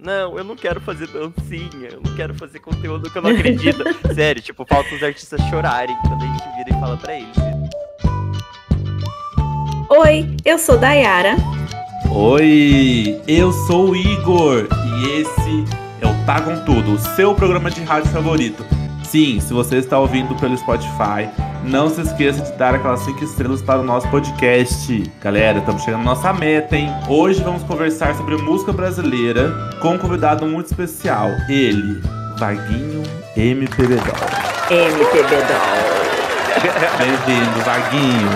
Não, eu não quero fazer dancinha, eu não quero fazer conteúdo que eu não acredito. Sério, tipo, falta os artistas chorarem quando a gente vira e fala pra eles. Oi, eu sou Dayara. Oi, eu sou o Igor e esse é o Tá Com Tudo, o seu programa de rádio favorito. Sim, se você está ouvindo pelo Spotify, não se esqueça de dar aquelas 5 estrelas para o nosso podcast. Galera, estamos chegando na nossa meta, hein? Hoje vamos conversar sobre música brasileira com um convidado muito especial. Ele, Vaguinho MPB Doll. MPB Doll. Bem-vindo, Vaguinho.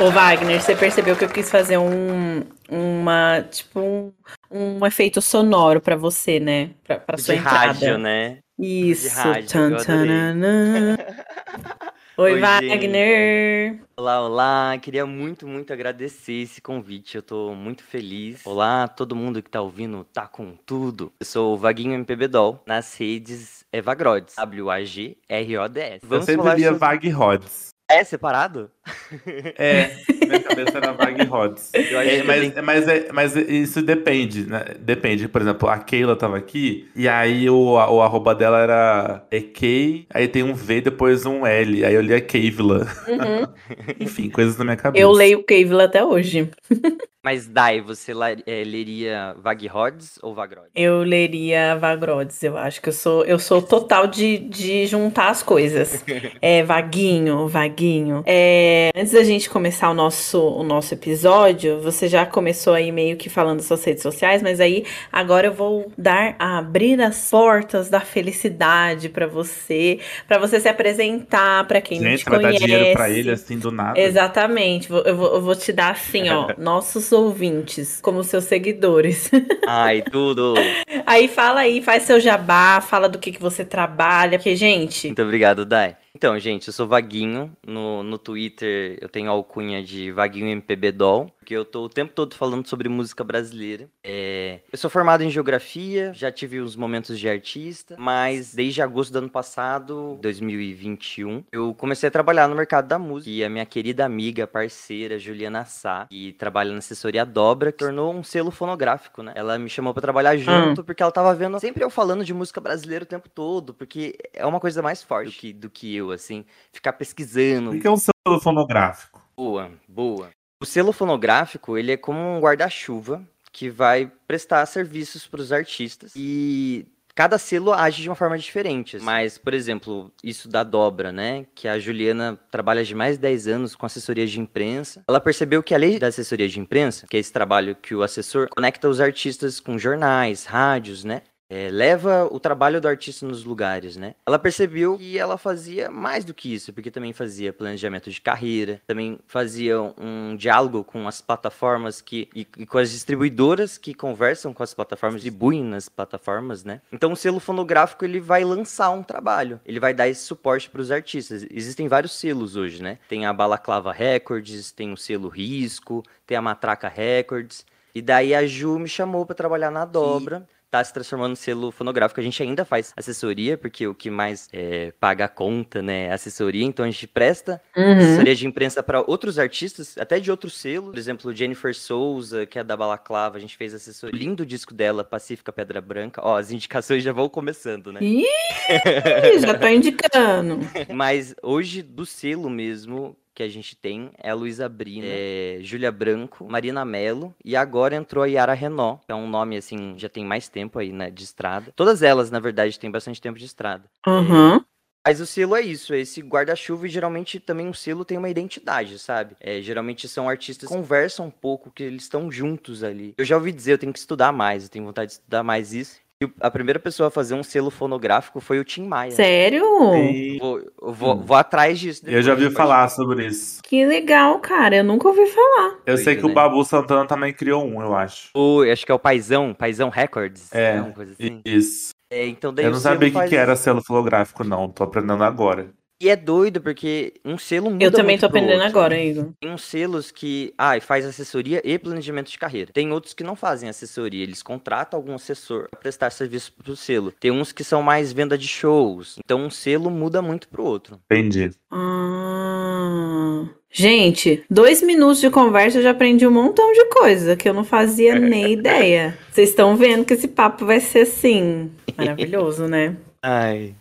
Ô Wagner, você percebeu que eu quis fazer um, uma, tipo, um, um efeito sonoro pra você, né? Pra, pra sua de entrada. rádio, né? Isso. De rádio, Oi, Oi, Wagner. Olá, olá. Queria muito, muito agradecer esse convite. Eu tô muito feliz. Olá, todo mundo que tá ouvindo, tá com tudo. Eu sou o Vaguinho MPB Doll. Nas redes é Vagrods. W-A-G-R-O-D-S. Eu sempre via sobre- Vag Rods. É separado? É, minha cabeça era Vag acho É, mas, tem- mas, é- mas isso depende, né? Depende. Por exemplo, a Keila tava aqui, e aí o, o arroba dela era EK, aí tem um V, depois um L. Aí eu lia Keivla. Uhum. Enfim, coisas na minha cabeça. Eu leio Cavila até hoje. Mas Dai, você é, leria Vagrods ou Vagrods? Eu leria Vagrodes, eu acho que eu sou, eu sou total de, de juntar as coisas. É, vaguinho, vaguinho. É, antes da gente começar o nosso, o nosso episódio, você já começou aí meio que falando das suas redes sociais, mas aí agora eu vou dar, abrir as portas da felicidade pra você, pra você se apresentar pra quem não Gente, te vai dar conhece. dinheiro pra ele assim do nada. Exatamente, eu vou, eu vou te dar assim, ó, nossos ouvintes, como seus seguidores. Ai, tudo. Aí fala aí, faz seu jabá, fala do que, que você trabalha, porque, gente, Muito obrigado, Dai. Então, gente, eu sou Vaguinho. No, no Twitter eu tenho a alcunha de Vaguinho MPB Doll, porque eu tô o tempo todo falando sobre música brasileira. É, eu sou formado em geografia, já tive uns momentos de artista, mas desde agosto do ano passado, 2021, eu comecei a trabalhar no mercado da música. E a minha querida amiga, parceira, Juliana Sá, que trabalha na assessoria Dobra, tornou um selo fonográfico, né? Ela me chamou pra trabalhar junto, porque ela tava vendo sempre eu falando de música brasileira o tempo todo, porque é uma coisa mais forte do que, do que eu, assim, ficar pesquisando. O que é um selo fonográfico? Boa, boa. O selo fonográfico, ele é como um guarda-chuva que vai prestar serviços para os artistas e cada selo age de uma forma diferente. assim. Mas, por exemplo, isso da dobra, né? Que a Juliana trabalha de mais de 10 anos com assessoria de imprensa. Ela percebeu que a lei da assessoria de imprensa, que é esse trabalho que o assessor conecta os artistas com jornais, rádios, né? É, leva o trabalho do artista nos lugares, né? Ela percebeu que ela fazia mais do que isso, porque também fazia planejamento de carreira, também fazia um diálogo com as plataformas que, e, e com as distribuidoras que conversam com as plataformas, distribuem nas plataformas, né? Então o selo fonográfico ele vai lançar um trabalho, ele vai dar esse suporte para os artistas. Existem vários selos hoje, né? Tem a Balaclava Records, tem o selo Risco, tem a Matraca Records. E daí a Ju me chamou para trabalhar na dobra tá se transformando em selo fonográfico. A gente ainda faz assessoria, porque o que mais é, paga a conta, né, é assessoria. Então a gente presta Uhum. assessoria de imprensa para outros artistas, até de outros selos. Por exemplo, Jennifer Souza, que é da Balaclava, a gente fez assessoria. Lindo disco dela, Pacífica Pedra Branca. Ó, as indicações já vão começando, né? Ih, já tô indicando. Mas hoje, do selo mesmo que a gente tem é a Luísa Brina, é, Júlia Branco, Marina Mello e agora entrou a Yara Renó, que é um nome assim, já tem mais tempo aí, né, de estrada. Todas elas, na verdade, têm bastante tempo de estrada. Uhum. Mas o selo é isso, é esse guarda-chuva e geralmente também um selo tem uma identidade, sabe? É, geralmente são artistas que conversam um pouco, que eles estão juntos ali. Eu já ouvi dizer, eu tenho que estudar mais, eu tenho vontade de estudar mais isso. E a primeira pessoa a fazer um selo fonográfico foi o Tim Maia. Sério? E Vou, eu vou, vou atrás disso. eu já depois, ouvi falar sobre isso. Que legal, cara. Eu nunca ouvi falar. Eu Doido, sei que né? o Babu Santana também criou um, eu acho. O, acho que é o Paizão, Paizão Records. É, né, Uma coisa assim. Isso. É, então daí Eu não sabia o que, faz que era selo fonográfico, não. Tô aprendendo agora. E é doido, porque um selo muda Eu também muito tô aprendendo outro. agora, Igor. Tem uns selos que, ah, e faz assessoria e planejamento de carreira. Tem outros que não fazem assessoria, eles contratam algum assessor para prestar serviço pro selo. Tem uns que são mais venda de shows. Então um selo muda muito pro outro. Entendi. Ah, Mano, gente, dois minutos de conversa eu já aprendi um montão de coisa que eu não fazia nem ideia. Vocês estão vendo que esse papo vai ser assim, maravilhoso, né? Ai.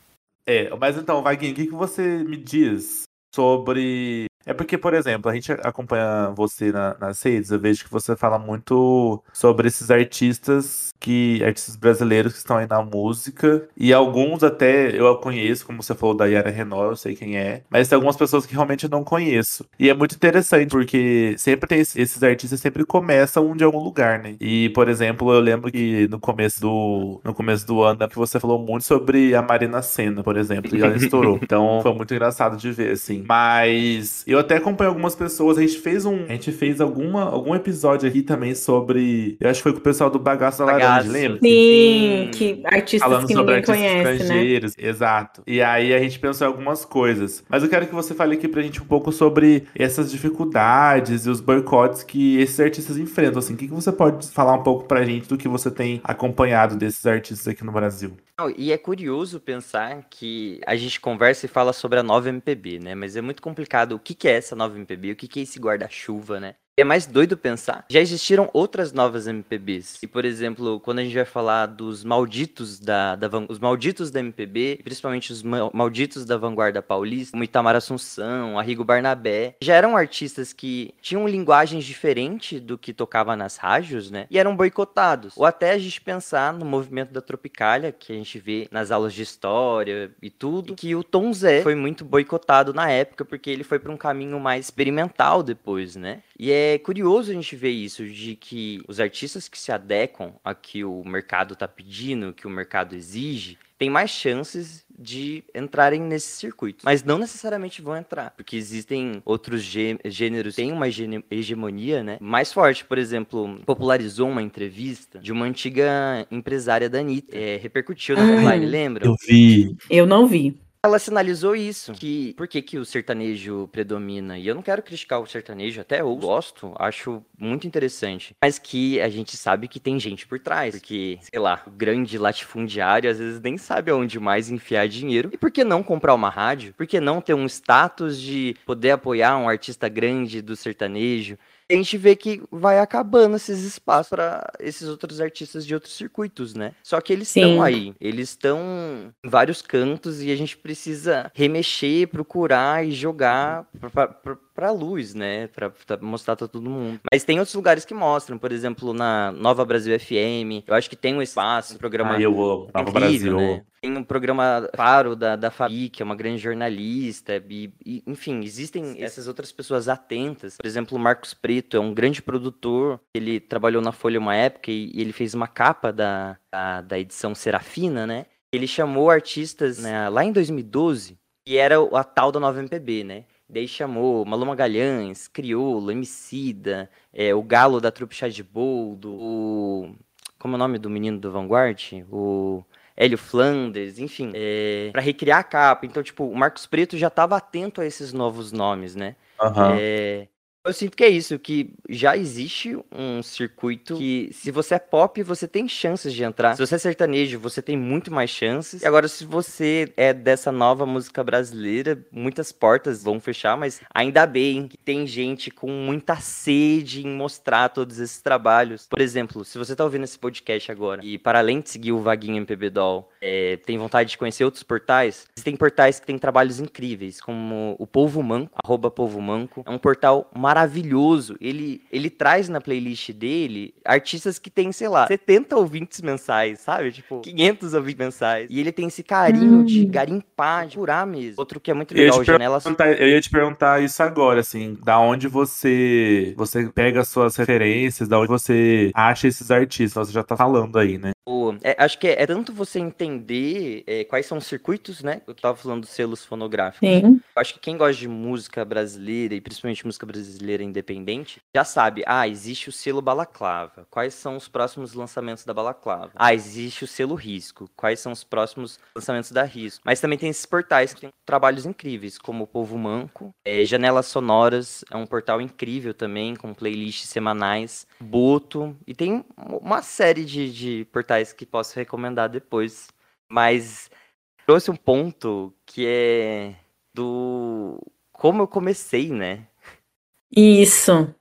É, mas então, Vaguinho, o que, que você me diz sobre é porque, por exemplo, a gente acompanha você na, nas redes, eu vejo que você fala muito sobre esses artistas que artistas brasileiros que estão aí na música e alguns até eu conheço, como você falou da Yara Renault, eu sei quem é, mas tem algumas pessoas que realmente eu não conheço. E é muito interessante porque sempre tem esses artistas sempre começam de algum lugar, né? E, por exemplo, eu lembro que no começo do no começo do ano que você falou muito sobre a Marina Senna, por exemplo, e ela estourou. então, foi muito engraçado de ver assim. Mas eu até acompanho algumas pessoas, a gente fez um, a gente fez alguma algum episódio aqui também sobre, eu acho que foi com o pessoal do Bagaço da Laranja, lembra? Sim, que artistas Falando que sobre ninguém artistas conhece, né? estrangeiros, né? exato. E aí a gente pensou em algumas coisas. Mas eu quero que você fale aqui pra gente um pouco sobre essas dificuldades e os boicotes que esses artistas enfrentam, assim. O que, que você pode falar um pouco pra gente do que você tem acompanhado desses artistas aqui no Brasil? E é curioso pensar que a gente conversa e fala sobre a nova MPB, né? Mas é muito complicado o que, é essa nova MPB, o que é esse guarda-chuva, né? É mais doido pensar. Já existiram outras novas MPBs. E, por exemplo, quando a gente vai falar dos malditos da, da os malditos da MPB, principalmente os malditos da vanguarda paulista, como Itamar Assunção, Arrigo Barnabé, já eram artistas que tinham linguagens diferentes do que tocava nas rádios, né? E eram boicotados. Ou até a gente pensar no movimento da Tropicália, que a gente vê nas aulas de história e tudo, que o Tom Zé foi muito boicotado na época, porque ele foi para um caminho mais experimental depois, né? E é curioso a gente ver isso, de que os artistas que se adequam a que o mercado está pedindo, que o mercado exige, têm mais chances de entrarem nesse circuito. Mas não necessariamente vão entrar, porque existem outros gêneros que têm uma hegemonia né, mais forte. Por exemplo, popularizou uma entrevista de uma antiga empresária da Anitta. É, repercutiu na online, lembra? Eu vi. Eu não vi ela sinalizou isso, que por que, que o sertanejo predomina. E eu não quero criticar o sertanejo, até eu gosto, acho muito interessante. Mas que a gente sabe que tem gente por trás, porque, sei lá, o grande latifundiário às vezes nem sabe aonde mais enfiar dinheiro. E por que não comprar uma rádio? Por que não ter um status de poder apoiar um artista grande do sertanejo? A gente vê que vai acabando esses espaços para esses outros artistas de outros circuitos, né? Só que eles estão aí, eles estão em vários cantos e a gente precisa remexer, procurar e jogar para luz, né? Para mostrar para todo mundo. Mas tem outros lugares que mostram, por exemplo, na Nova Brasil FM, eu acho que tem um espaço, um programa ah, eu amo. Nova incrível, Brasil. Né? Tem um programa Faro da, da Fabi, que é uma grande jornalista, e, e, enfim, existem essas outras pessoas atentas. Por exemplo, o Marcos Preto é um grande produtor, ele trabalhou na Folha uma época e, e ele fez uma capa da, da, da, edição Serafina, né? Ele chamou artistas né, lá em 2012, que era a tal da nova MPB, né? Daí chamou Malu Magalhães, Criolo, Emicida, é, o Galo da Trupe Chá de Boldo, o... Como é o nome do menino do Vanguard? O... Hélio Flanders, enfim, é, para recriar a capa. Então, tipo, o Marcos Preto já estava atento a esses novos nomes, né? Uhum. É, eu sinto que é isso, que já existe um circuito que, se você é pop, você tem chances de entrar. Se você é sertanejo, você tem muito mais chances. E agora, se você é dessa nova música brasileira, muitas portas vão fechar, mas ainda bem que tem gente com muita sede em mostrar todos esses trabalhos. Por exemplo, se você tá ouvindo esse podcast agora e, para além de seguir o Vaguinho MPB Doll, é, tem vontade de conhecer outros portais, existem portais que têm trabalhos incríveis, como o Povo Manco, arroba Povo Manco. É um portal maravilhoso maravilhoso. Ele, ele traz na playlist dele artistas que tem, sei lá, 70 ouvintes mensais, sabe? Tipo, 500 ouvintes mensais. E ele tem esse carinho hum. de garimpar, de curar mesmo. Outro que é muito legal, Janela... Eu ia te perguntar isso agora, assim, da onde você você pega as suas referências, da onde você acha esses artistas, você já tá falando aí, né? É, acho que é, é, tanto você entender é, quais são os circuitos, né? Eu tava falando dos selos fonográficos. Sim. Eu acho que quem gosta de música brasileira, e principalmente música brasileira independente, já sabe, ah, existe o selo Balaclava. Quais são os próximos lançamentos da Balaclava? Ah, existe o selo Risco. Quais são os próximos lançamentos da Risco? Mas também tem esses portais que têm trabalhos incríveis, como o Povo Manco, é, Janelas Sonoras, é um portal incrível também, com playlists semanais, Boto, e tem uma série de, de portais que posso recomendar depois. Mas trouxe um ponto que é do como eu comecei, né? Isso.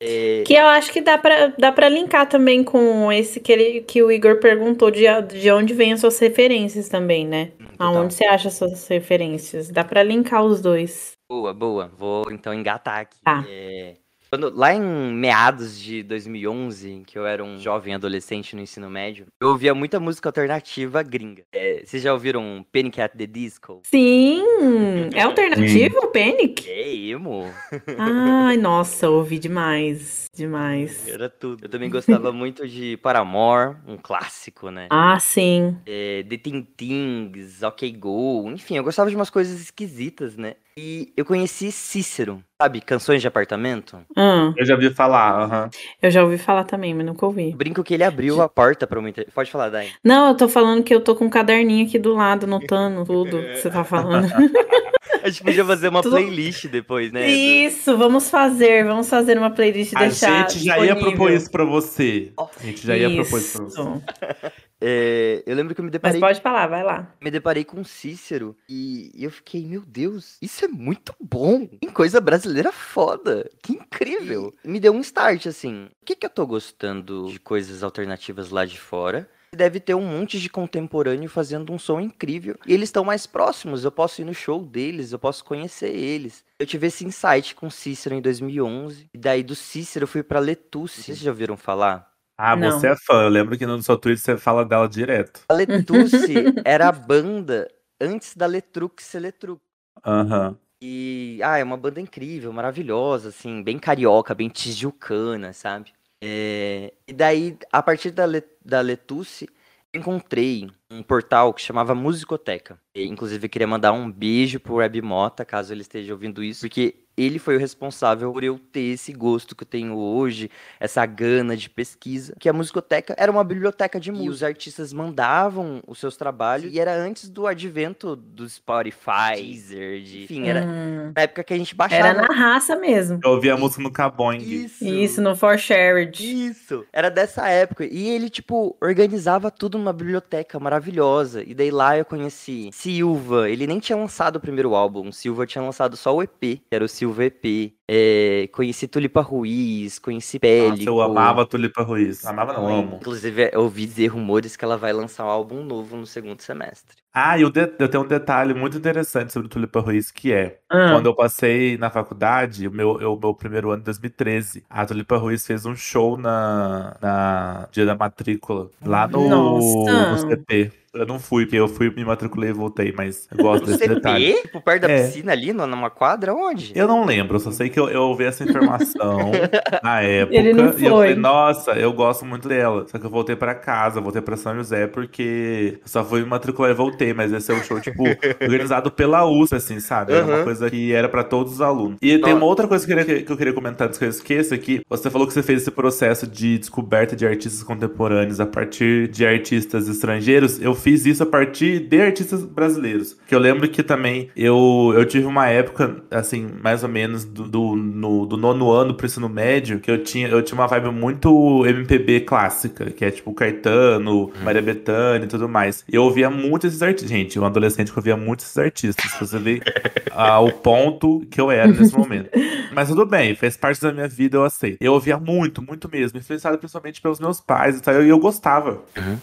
É, Que eu acho que dá pra, dá pra linkar também com esse que, ele, que o Igor perguntou de, de onde vêm as suas referências também, né? total. Aonde você acha as suas referências? Dá pra linkar os dois. Boa, boa. Vou então engatar aqui. Tá. É, quando- lá em meados de 2011, que eu era um jovem adolescente no ensino médio, eu ouvia muita música alternativa gringa. É, vocês já ouviram Panic! at the Disco? Sim! É alternativo, o Panic? É emo. Ai, nossa, ouvi demais. Demais. Era tudo. Eu também gostava muito de Paramore, um clássico, né? Ah, sim. É, The Tintings, OK Go, enfim, eu gostava de umas coisas esquisitas, né? E eu conheci Cícero, sabe? Canções de apartamento. Ah, Eu já vi falar, aham. eu já ouvi falar também, mas nunca ouvi. Brinco que ele abriu a porta pra muita. Pode falar, Dai. Não, eu tô falando que eu tô com um caderninho aqui do lado, anotando tudo que você tá falando. A gente podia fazer uma Tudo- playlist depois, né? Isso, vamos fazer, vamos fazer uma playlist e A deixar gente já ia propor isso pra você. A gente já ia propor isso pra você. É, eu lembro que eu me Mas deparei, pode falar, vai lá. me deparei com Cícero e eu fiquei, meu Deus, isso é muito bom. Que coisa brasileira foda. Que incrível. Me deu um start, assim. Por que, que eu tô gostando de coisas alternativas lá de fora? Deve ter um monte de contemporâneo fazendo um som incrível. E eles estão mais próximos. Eu posso ir no show deles, eu posso conhecer eles. Eu tive esse insight com Cícero em 2011. E daí do Cícero eu fui pra Letusse. Vocês já ouviram falar? Ah, Não. você é fã. Eu lembro que no seu Twitter você fala dela direto. A Letusse era a banda antes da Letrux ser Letrux. Aham. E, ah, é uma banda incrível, maravilhosa, assim, bem carioca, bem tijucana, sabe? É, e daí, a partir da, Le, da Letusse, encontrei um portal que chamava Musicoteca. E, inclusive, queria mandar um beijo pro Web Mota, caso ele esteja ouvindo isso, porque ele foi o responsável por eu ter esse gosto que eu tenho hoje, essa gana de pesquisa, que a Musicoteca era uma biblioteca de música. E os artistas mandavam os seus trabalhos, e era antes do advento do Spotify, Deezer, de- enfim, era Hum, na época que a gente baixava. era na raça mesmo. Eu ouvi a música no Caboing. Isso. Isso, no For Shared. Isso. Era dessa época. E ele, tipo, organizava tudo numa biblioteca maravilhosa. E daí lá eu conheci Silva. Ele nem tinha lançado o primeiro álbum. Silva tinha lançado só o EP, que era o Silva EP. É, conheci Tulipa Ruiz, conheci Pele. Nossa, eu amava Tulipa Ruiz. Amava não, amo. Inclusive, eu ouvi dizer rumores que ela vai lançar um álbum novo no segundo semestre. Ah, e eu, de- eu tenho um detalhe muito interessante sobre Tulipa Ruiz, que é, Ah, quando eu passei na faculdade, o meu, eu- meu primeiro ano de 2013, a Tulipa Ruiz fez um show na, na dia da matrícula, lá no, Nossa. no CP. Eu não fui, porque eu fui, me matriculei e voltei, mas eu gosto desse detalhe. CP? Tipo, perto da É. piscina ali, numa quadra? Onde? Eu não lembro, só sei que eu, eu ouvi essa informação na época. Ele não E eu falei, foi. nossa, eu gosto muito dela. Só que eu voltei pra casa, voltei pra São José, porque eu só fui me matricular e voltei. Mas esse é um show, tipo, organizado pela USP, assim, sabe? Era uma Uhum. coisa que era pra todos os alunos. E tem uma outra coisa que eu queria, que eu queria comentar antes que eu esqueça, que você falou que você fez esse processo de descoberta de artistas contemporâneos a partir de artistas estrangeiros. Eu fiz isso a partir de artistas brasileiros. Que eu lembro que também eu, eu tive uma época, assim, mais ou menos do, do, no- do nono ano pro ensino médio, que eu tinha, eu tinha uma vibe muito MPB clássica, que é tipo Caetano, Maria Bethânia e tudo mais. E eu ouvia muito esses artistas. Gente, um adolescente que ouvia muito esses artistas. Você vê ah, o ponto que eu era nesse momento. Mas tudo bem, fez parte da minha vida, eu aceito. Eu ouvia muito, muito mesmo, influenciado principalmente pelos meus pais e tal, e eu gostava. Uhum.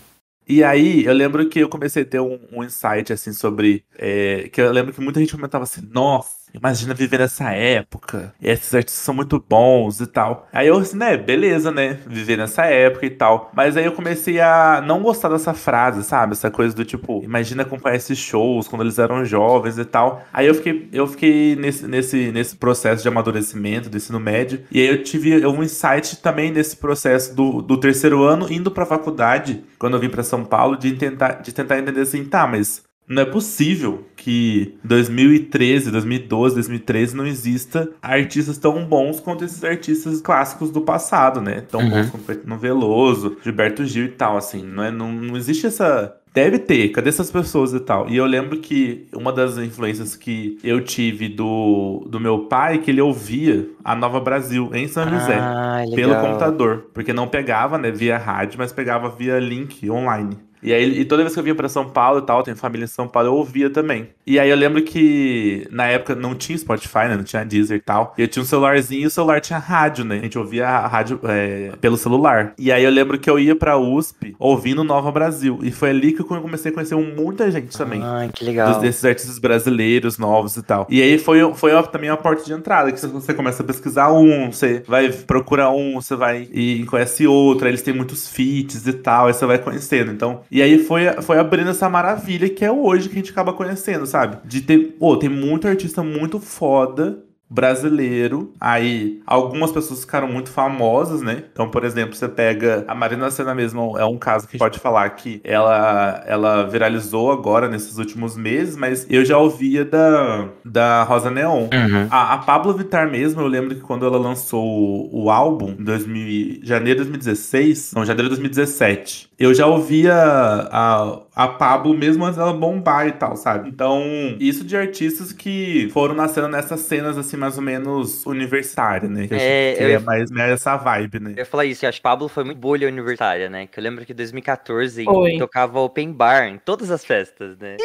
E aí, eu lembro que eu comecei a ter um, um insight, assim, sobre. é, que eu lembro que muita gente comentava assim: nossa, imagina viver nessa época. Esses artistas são muito bons e tal. Aí eu, assim, né, beleza, né? Viver nessa época e tal. Mas aí eu comecei a não gostar dessa frase, sabe? Essa coisa do tipo, imagina acompanhar esses shows quando eles eram jovens e tal. Aí eu fiquei, eu fiquei nesse, nesse, nesse processo de amadurecimento do ensino médio. E aí eu tive um insight também nesse processo do, do terceiro ano, indo pra faculdade, quando eu vim pra São Paulo, de tentar, de tentar entender assim, tá, mas não é possível que 2013, 2012, 2013 não exista artistas tão bons quanto esses artistas clássicos do passado, né? Tão Uhum. bons quanto Caetano Veloso, Gilberto Gil e tal, assim. Não, é, não, não existe essa. Deve ter, cadê essas pessoas e tal? E eu lembro que uma das influências que eu tive do, do meu pai, que ele ouvia a Nova Brasil em São José Ah, pelo computador. Porque não pegava, né, via rádio, mas pegava via link online. E aí, e toda vez que eu vinha pra São Paulo e tal, tenho família em São Paulo, eu ouvia também. E aí eu lembro que na época não tinha Spotify, né? Não tinha Deezer e tal. E eu tinha um celularzinho e o celular tinha rádio, né? A gente ouvia a rádio é, pelo celular. E aí eu lembro que eu ia pra USP ouvindo Nova Brasil. E foi ali que eu comecei a conhecer muita gente também. Ai, que legal. Dos, desses artistas brasileiros novos e tal. E aí foi, foi também uma porta de entrada, que você começa a pesquisar um, você vai procurar um, você vai e conhece outro, aí eles têm muitos feats e tal, aí você vai conhecendo. Então, e aí foi, foi abrindo essa maravilha que é hoje que a gente acaba conhecendo, sabe? De ter, pô, tem muito artista muito foda brasileiro. Aí, algumas pessoas ficaram muito famosas, né? Então, por exemplo, você pega a Marina Senna mesmo, é um caso que a gente pode falar que ela, ela viralizou agora nesses últimos meses, mas eu já ouvia da, da Rosa Neon. Uhum. A, a Pablo Vittar mesmo, eu lembro que quando ela lançou o, o álbum, em 2000, janeiro de 2016, não, janeiro de 2017, eu já ouvia a, a Pablo mesmo antes dela bombar e tal, sabe? Então, isso de artistas que foram nascendo nessas cenas, assim, mais ou menos universitária, né? Que, É, que eu é ia- mais, mais essa vibe, né? Eu ia falar isso, eu acho que Pablo foi muito bolha universitária, né? Que eu lembro que em 2014 Foi. tocava open bar em todas as festas, né?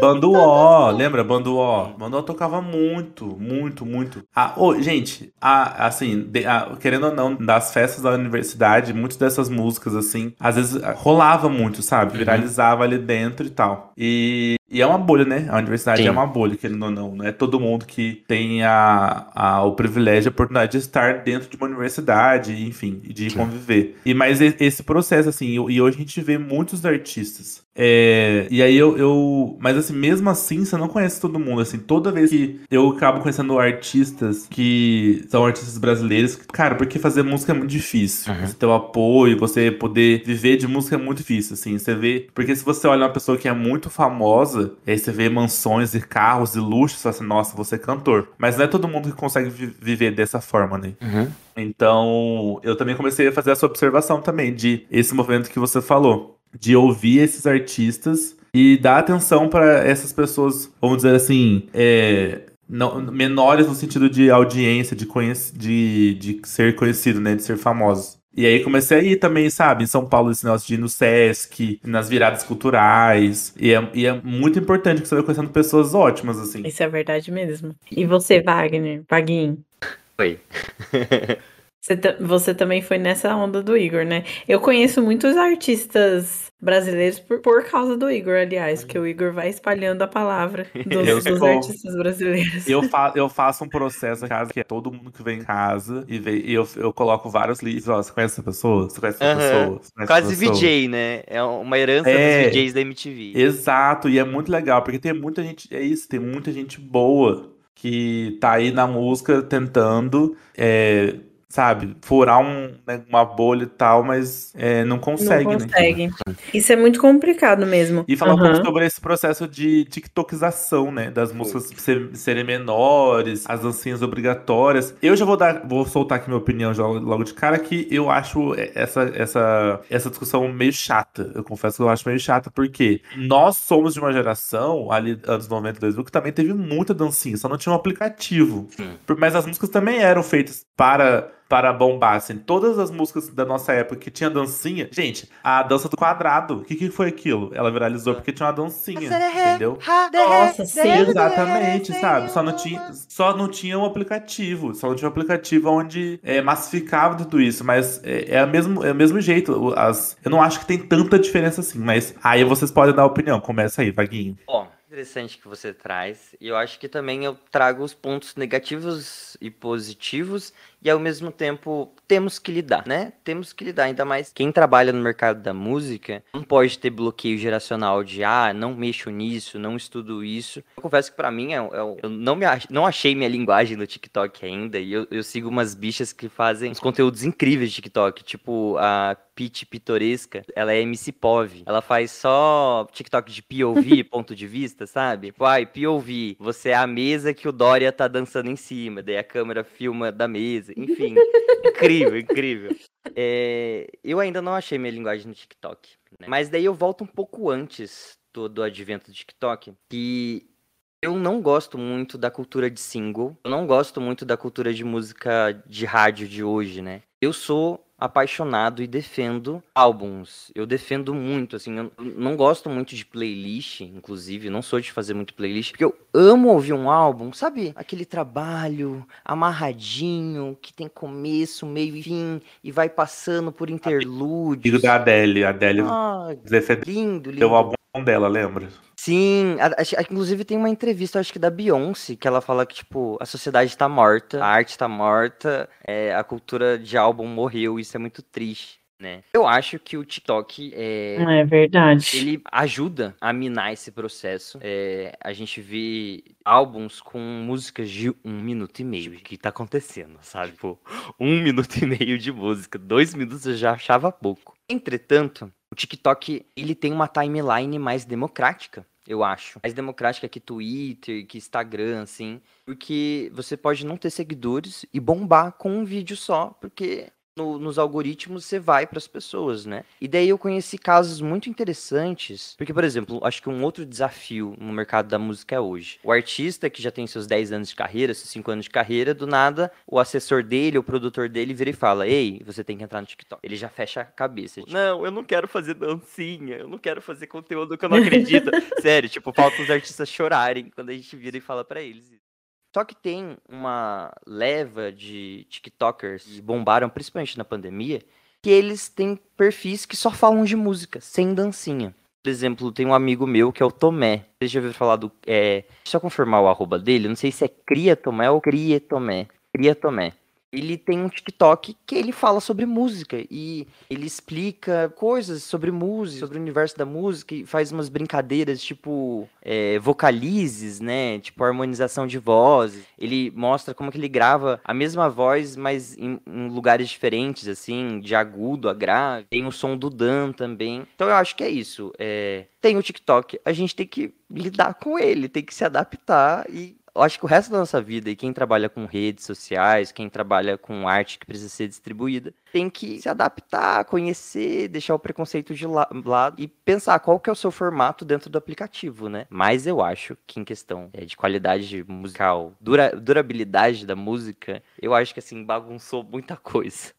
Bando O, lembra? Bando O. Bando O tocava muito, muito, muito. Ah, ô, gente, a, assim, de- a- querendo ou não, das festas da universidade, muitas dessas músicas, assim, às vezes ah, rolava muito, sabe? Uhum. Viralizava ali dentro e tal. E, e é uma bolha, né? A universidade Sim. é uma bolha, querendo ou não. Não é todo mundo que tem a, a- o privilégio, a oportunidade de estar dentro de uma universidade, enfim, de Sim. conviver. E mas esse processo, assim, e hoje a gente vê muitos artistas. É, e aí eu, eu. Mas assim, mesmo assim, você não conhece todo mundo. Assim, toda vez que eu acabo conhecendo artistas que são artistas brasileiros, cara, porque fazer música é muito difícil. Uhum. Você ter o apoio, você poder viver de música é muito difícil, assim. Você vê. Porque se você olha uma pessoa que é muito famosa, aí você vê mansões e carros e luxos, você fala assim, nossa, você é cantor. Mas não é todo mundo que consegue vi- viver dessa forma, né? Uhum. Então, eu também comecei a fazer essa observação também de esse movimento que você falou, de ouvir esses artistas e dar atenção para essas pessoas, vamos dizer assim, é, não- menores no sentido de audiência, de, de, de ser conhecido, né, de ser famosos. E aí comecei a ir também, sabe, em São Paulo, esse negócio de ir no Sesc, nas viradas culturais. E é, e é muito importante que você vai conhecendo pessoas ótimas, assim. Isso é verdade mesmo. E você, Wagner? Vaguinho? Foi. Você, você também foi nessa onda do Igor, né? Eu conheço muitos artistas brasileiros por, por causa do Igor, aliás, que o Igor vai espalhando a palavra dos, Eu dos artistas brasileiros. Eu, fa eu faço um processo em casa que é todo mundo que vem em casa e, vem, e eu, eu coloco vários livros. Ó, você conhece essa pessoa? Você conhece essa Aham. pessoa? Conhece Quase pessoa? VJ, né? É uma herança É. dos VJs da MTV. Exato, e é muito legal, porque tem muita gente, é isso, tem muita gente boa que tá aí na música tentando, é, sabe, furar um, né, uma bolha e tal, mas é, não consegue, Não né? consegue. Isso é muito complicado mesmo. E falar um Aham. pouco sobre esse processo de tiktokização, né? Das músicas ser- serem menores, as dancinhas obrigatórias. Eu já vou dar, vou soltar aqui minha opinião já logo de cara que eu acho essa, essa, essa discussão meio chata. Eu confesso que eu acho meio chata, porque nós somos de uma geração, ali anos 90, 2000, que também teve muita dancinha, só não tinha um aplicativo. Sim. Mas as músicas também eram feitas para para bombar, assim. Todas as músicas da nossa época que tinha dancinha. Gente, a dança do quadrado, o que, que foi aquilo? Ela viralizou porque tinha uma dancinha, entendeu? Nossa, sim. Exatamente, sabe? Só não tinha, só não tinha um aplicativo. Só não tinha um aplicativo onde é, massificava tudo isso. Mas é, é, o mesmo, é o mesmo jeito. As, eu não acho que tem tanta diferença assim. Mas aí vocês podem dar opinião. Começa aí, Vaguinho. Ó, interessante que você traz. E eu acho que também eu trago os pontos negativos e positivos. E ao mesmo tempo temos que lidar, né? Temos que lidar. Ainda mais quem trabalha no mercado da música não pode ter bloqueio geracional de ah, não mexo nisso, não estudo isso. Eu confesso que pra mim é, é- eu não, me não achei minha linguagem no TikTok ainda. E eu, eu sigo umas bichas que fazem uns conteúdos incríveis de TikTok. Tipo a Pete Pitoresca, ela é MC POV. Ela faz só TikTok de POV, ponto de vista, sabe? Tipo, ai, POV, você é a mesa que o Dória tá dançando em cima, daí a câmera filma da mesa, enfim. incrível, incrível. É, eu ainda não achei minha linguagem no TikTok, né? Mas daí eu volto um pouco antes do, do advento do TikTok, que eu não gosto muito da cultura de single, eu não gosto muito da cultura de música de rádio de hoje, né? Eu sou apaixonado e defendo álbuns. Eu defendo muito, assim, eu não gosto muito de playlist, inclusive, não sou de fazer muito playlist, porque eu amo ouvir um álbum, sabe? Aquele trabalho amarradinho, que tem começo, meio e fim, e vai passando por interlúdios. Digo da Adele, a Adele Ah, lindo, lindo. deu o álbum dela, lembra? Sim, a- inclusive tem uma entrevista, acho que da Beyoncé, que ela fala que, tipo, a sociedade tá morta, a arte tá morta, é, a cultura de álbum morreu, isso é muito triste, né? Eu acho que o TikTok é, É verdade. ele ajuda a minar esse processo. É, a gente vê álbuns com músicas de um minuto e meio. O que tá acontecendo, sabe? Pô, um minuto e meio de música. Dois minutos eu já achava pouco. Entretanto, o TikTok ele tem uma timeline mais democrática. Eu acho. Mais democrática que Twitter, que Instagram, assim. Porque você pode não ter seguidores e bombar com um vídeo só, porque no- nos algoritmos você vai para as pessoas, né? E daí eu conheci casos muito interessantes, porque, por exemplo, acho que um outro desafio no mercado da música é hoje. O artista que já tem seus 10 anos de carreira, seus 5 anos de carreira, do nada, o assessor dele, o produtor dele vira e fala: Ei, você tem que entrar no TikTok. Ele já fecha a cabeça. tipo, Não, eu não quero fazer dancinha, eu não quero fazer conteúdo que eu não acredito. Sério, tipo, falta os artistas chorarem quando a gente vira e fala para eles. Só que tem uma leva de TikTokers que bombaram, principalmente na pandemia, que eles têm perfis que só falam de música, sem dancinha. Por exemplo, tem um amigo meu que é o Tomé. Vocês já ouviram falar do. É... Deixa eu confirmar o arroba dele. Não sei se é Cria Tomé ou Cria Tomé. Cria Tomé. Ele tem um TikTok que ele fala sobre música e ele explica coisas sobre música, sobre o universo da música e faz umas brincadeiras tipo é, vocalizes, né? Tipo harmonização de vozes. Ele mostra como que ele grava a mesma voz, mas em, em lugares diferentes, assim, de agudo a grave. Tem o som do Dan também. Então eu acho que é isso. É, tem o TikTok, a gente tem que lidar com ele, tem que se adaptar e eu acho que o resto da nossa vida, e quem trabalha com redes sociais, quem trabalha com arte que precisa ser distribuída, tem que se adaptar, conhecer, deixar o preconceito de la- lado e pensar qual que é o seu formato dentro do aplicativo, né? Mas eu acho que em questão é, de qualidade musical, dura- durabilidade da música, eu acho que assim, bagunçou muita coisa.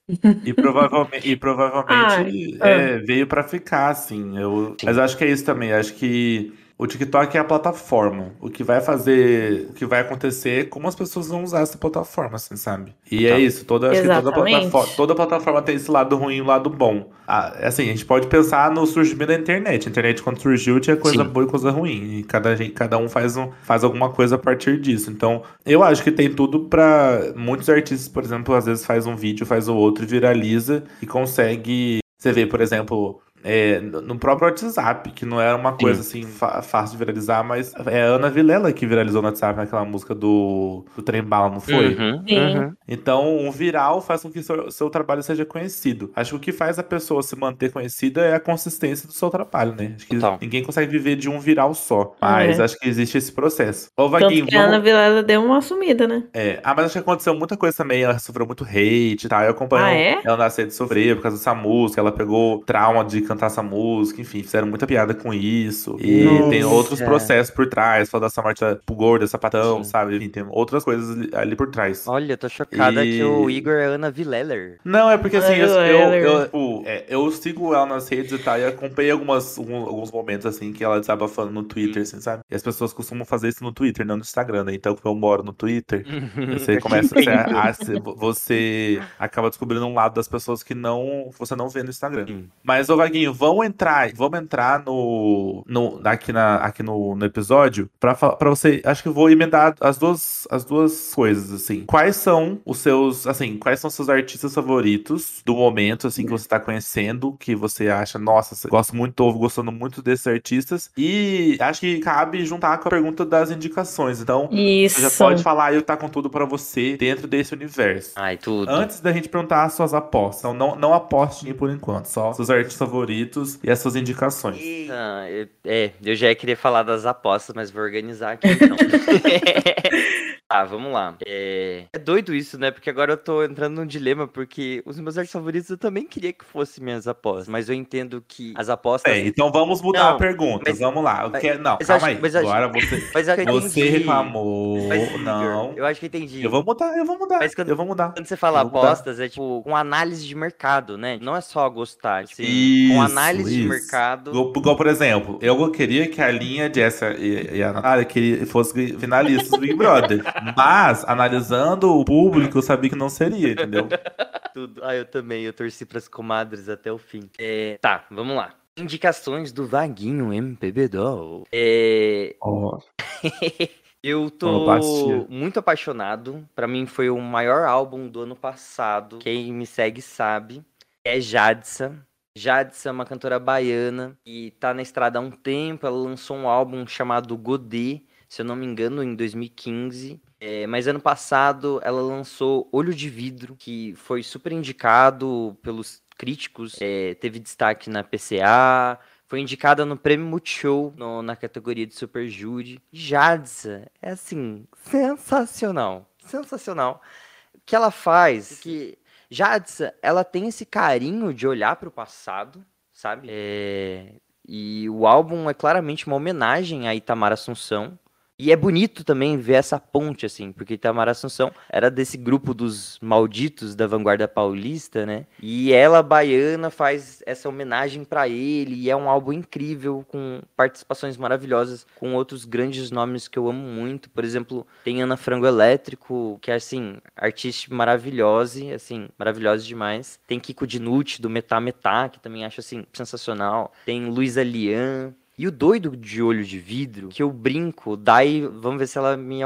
E provavelmente, e provavelmente Ai, é, veio pra ficar, assim. Eu, Sim. mas eu acho que é isso também. eu Acho que o TikTok é a plataforma. O que vai fazer, o que vai acontecer é como as pessoas vão usar essa plataforma, assim, sabe? E é Tá. isso. Toda, acho que toda plataforma, toda plataforma tem esse lado ruim e o lado bom. Ah, assim, a gente pode pensar no surgimento da internet. A internet, quando surgiu, tinha coisa Sim. boa e coisa ruim. E cada, cada um faz, um faz alguma coisa a partir disso. Então, eu acho que tem tudo pra. Muitos artistas, por exemplo, às vezes faz um vídeo, faz o outro, viraliza e consegue. Você vê, por exemplo. É, no próprio WhatsApp, que não era uma coisa assim fácil de viralizar, mas é a Ana Vilela que viralizou no WhatsApp naquela música do, do Trem Bala, não foi? Uhum, Sim. uhum. Então, um viral faz com que seu, seu trabalho seja conhecido. Acho que o que faz a pessoa se manter conhecida é a consistência do seu trabalho, né? Acho que Total. ninguém consegue viver de um viral só. Mas É. acho que existe esse processo. Ô, Tanto Vaguinho, que a Ana vamos... Vilela deu uma sumida, né? É, ah, mas acho que aconteceu muita coisa também. Ela sofreu muito hate e tal. Eu acompanho Ah, é? ela nas redes sofrer por causa dessa música. Ela pegou trauma de cantar essa música. Enfim, fizeram muita piada com isso. E Nossa. tem outros processos por trás. Falando dessa morte pro gordo, sapatão, Sim. sabe? Enfim, tem outras coisas ali, ali por trás. Olha, tô chocada E- que o Igor é Ana Vileller. Não, é porque assim, eu, eu, eu, tipo, é, eu sigo ela nas redes e tal, e acompanhei algumas, algum- alguns momentos assim que ela estava falando no Twitter, assim, sabe? E as pessoas costumam fazer isso no Twitter, não no Instagram, né? Então, como eu moro no Twitter, você começa você, a, você- você acaba descobrindo um lado das pessoas que não você não vê no Instagram. Sim. Mas, ô Vaguinho, vamos entrar, vamos entrar no, no aqui, na, aqui no, no episódio pra, fa- pra você. Acho que eu vou emendar as duas, as duas coisas, assim. Quais são os seus, assim, quais são os seus artistas favoritos do momento, assim, que você tá conhecendo, que você acha, nossa, gosta muito, tô gostando muito desses artistas. E acho que cabe juntar com a pergunta das indicações. Então, Isso. você já pode falar, eu tá com tudo pra você dentro desse universo. Ai, tudo. Antes da gente perguntar as suas apostas, então não, não aposte em por enquanto, só seus artistas favoritos e as suas indicações. Ah, eu- é, eu já ia querer falar das apostas, mas vou organizar aqui então. Tá, vamos lá. É... é doido isso, né? Porque agora eu tô entrando num dilema, porque os meus artistas favoritos eu também queria que fossem minhas apostas, mas eu entendo que as apostas. É, então vamos mudar Não, a pergunta. mas- Vamos lá. Mas- quero- Não, mas calma acho- aí. mas acho- Agora você, Mas eu você reclamou. Mas, não. Eu acho que eu entendi. Eu vou mudar, eu vou mudar. Mas quando- Eu vou mudar. Quando você fala vou mudar. apostas, é tipo uma análise de mercado, né? Não é só gostar. Assim, Isso, uma análise de isso. mercado. Igual, igual, por exemplo, eu queria que a linha de essa e, e a Natália que fosse finalistas do Big Brother. Mas, analisando o público, eu sabia que não seria, entendeu? Tudo. Ah, eu também. Eu torci pras comadres até o fim. É, tá, vamos lá. Indicações do Vaguinho MPB Doll. É, Ó, eu tô muito apaixonado. Pra mim foi o maior álbum do ano passado. Quem me segue sabe. É Jadsa. Jadsa é uma cantora baiana e tá na estrada há um tempo. Ela lançou um álbum chamado Godê, se eu não me engano, em 2015. É, mas ano passado ela lançou Olho de Vidro, que foi super indicado pelos críticos. É, teve destaque na PCA, foi indicada no Prêmio Multishow no- na categoria de Super Júri. Jadsa é assim, sensacional. Sensacional. O que ela faz, que Jadsa, ela tem esse carinho de olhar para o passado, sabe? É, E o álbum é claramente uma homenagem a Itamar Assunção. E é bonito também ver essa ponte, assim, porque Itamar Assunção era desse grupo dos malditos da vanguarda paulista, né? E ela, baiana, faz essa homenagem pra ele, e é um álbum incrível, com participações maravilhosas, com outros grandes nomes que eu amo muito. Por exemplo, tem Ana Frango Elétrico, que é, assim, artista maravilhosa, assim, maravilhosa demais. Tem Kiko Dinucci, do Metá Metá, que também acho, assim, sensacional. Tem Luísa Lian, e o doido de olho de vidro, que eu brinco, daí vamos ver se ela me,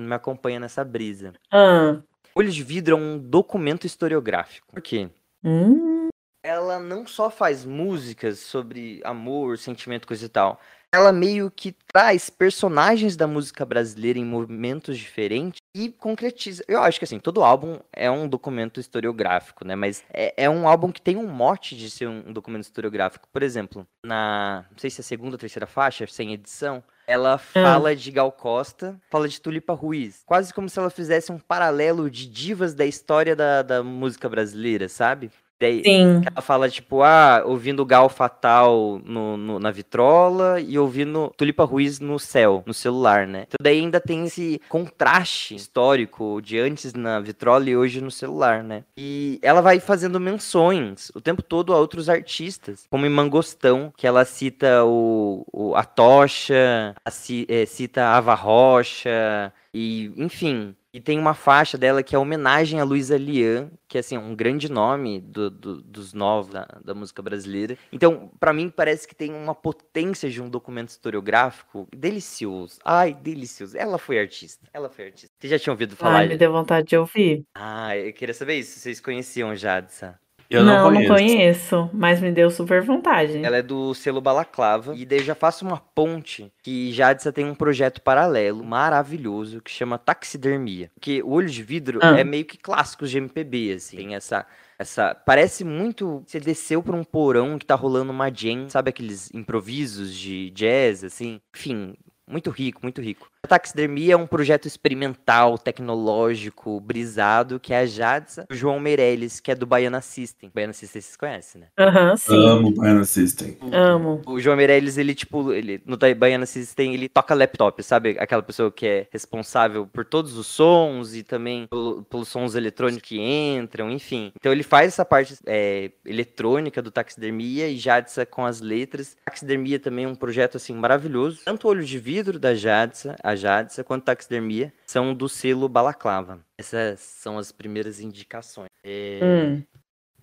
me acompanha nessa brisa. Ah. Olho de vidro é um documento historiográfico. Por quê? Hum. Ela não só faz músicas sobre amor, sentimento, coisa e tal. Ela meio que traz personagens da música brasileira em momentos diferentes e concretiza. Eu acho que assim, todo álbum é um documento historiográfico, né? Mas é, é um álbum que tem um mote de ser um, um documento historiográfico. Por exemplo, na. Não sei se é a segunda ou terceira faixa, sem edição. Ela fala de Gal Costa, fala de Tulipa Ruiz. Quase como se ela fizesse um paralelo de divas da história da, da música brasileira, sabe? Daí, Sim. ela fala, tipo, ah, ouvindo Gal Fatal no, no- na vitrola e ouvindo Tulipa Ruiz no céu, no celular, né? Então daí ainda tem esse contraste histórico de antes na vitrola e hoje no celular, né? E ela vai fazendo menções o tempo todo a outros artistas, como em Mangostão, que ela cita o, o- a Tocha, a eh, cita a Ava Rocha, e enfim. E tem uma faixa dela que é homenagem a Luísa Lian, que é assim, um grande nome do- do- dos novos da, da música brasileira. Então, pra mim, parece que tem uma potência de um documento historiográfico delicioso. Ai, delicioso. Ela foi artista. Ela foi artista. Vocês já tinham ouvido falar? Ai, me deu vontade de ouvir. Ah, eu queria saber isso. Vocês conheciam Jadsa? Eu não, conheço. conheço, mas me deu super vontade. Ela é do selo Balaclava. E daí eu já faço uma ponte que Jadsa tem um projeto paralelo maravilhoso que chama Taxidermia. Que o Olho de Vidro Ah. é meio que clássicos de MPB, assim. Tem essa. Essa, parece muito. Você desceu por um porão que tá rolando uma jam, sabe aqueles improvisos de jazz, assim? Enfim, muito rico, muito rico. A taxidermia é um projeto experimental, tecnológico, brisado, que é a Jadsa, o João Meirelles, que é do Baiana System. Baiana System vocês conhecem, né? Aham, sim. Amo Baiana System. Amo. O João Meirelles, ele, tipo, ele, no Baiana System, ele toca laptop, sabe? Aquela pessoa que é responsável por todos os sons e também pelo- pelos sons eletrônicos que entram, enfim. Então ele faz essa parte é, eletrônica do Taxidermia e Jadsa com as letras. Taxidermia também é um projeto, assim, maravilhoso. Tanto o Olho de Vidro da Jadsa, a Jadsa, quanto Taxidermia são do selo Balaclava. Essas são as primeiras indicações. É... Hum.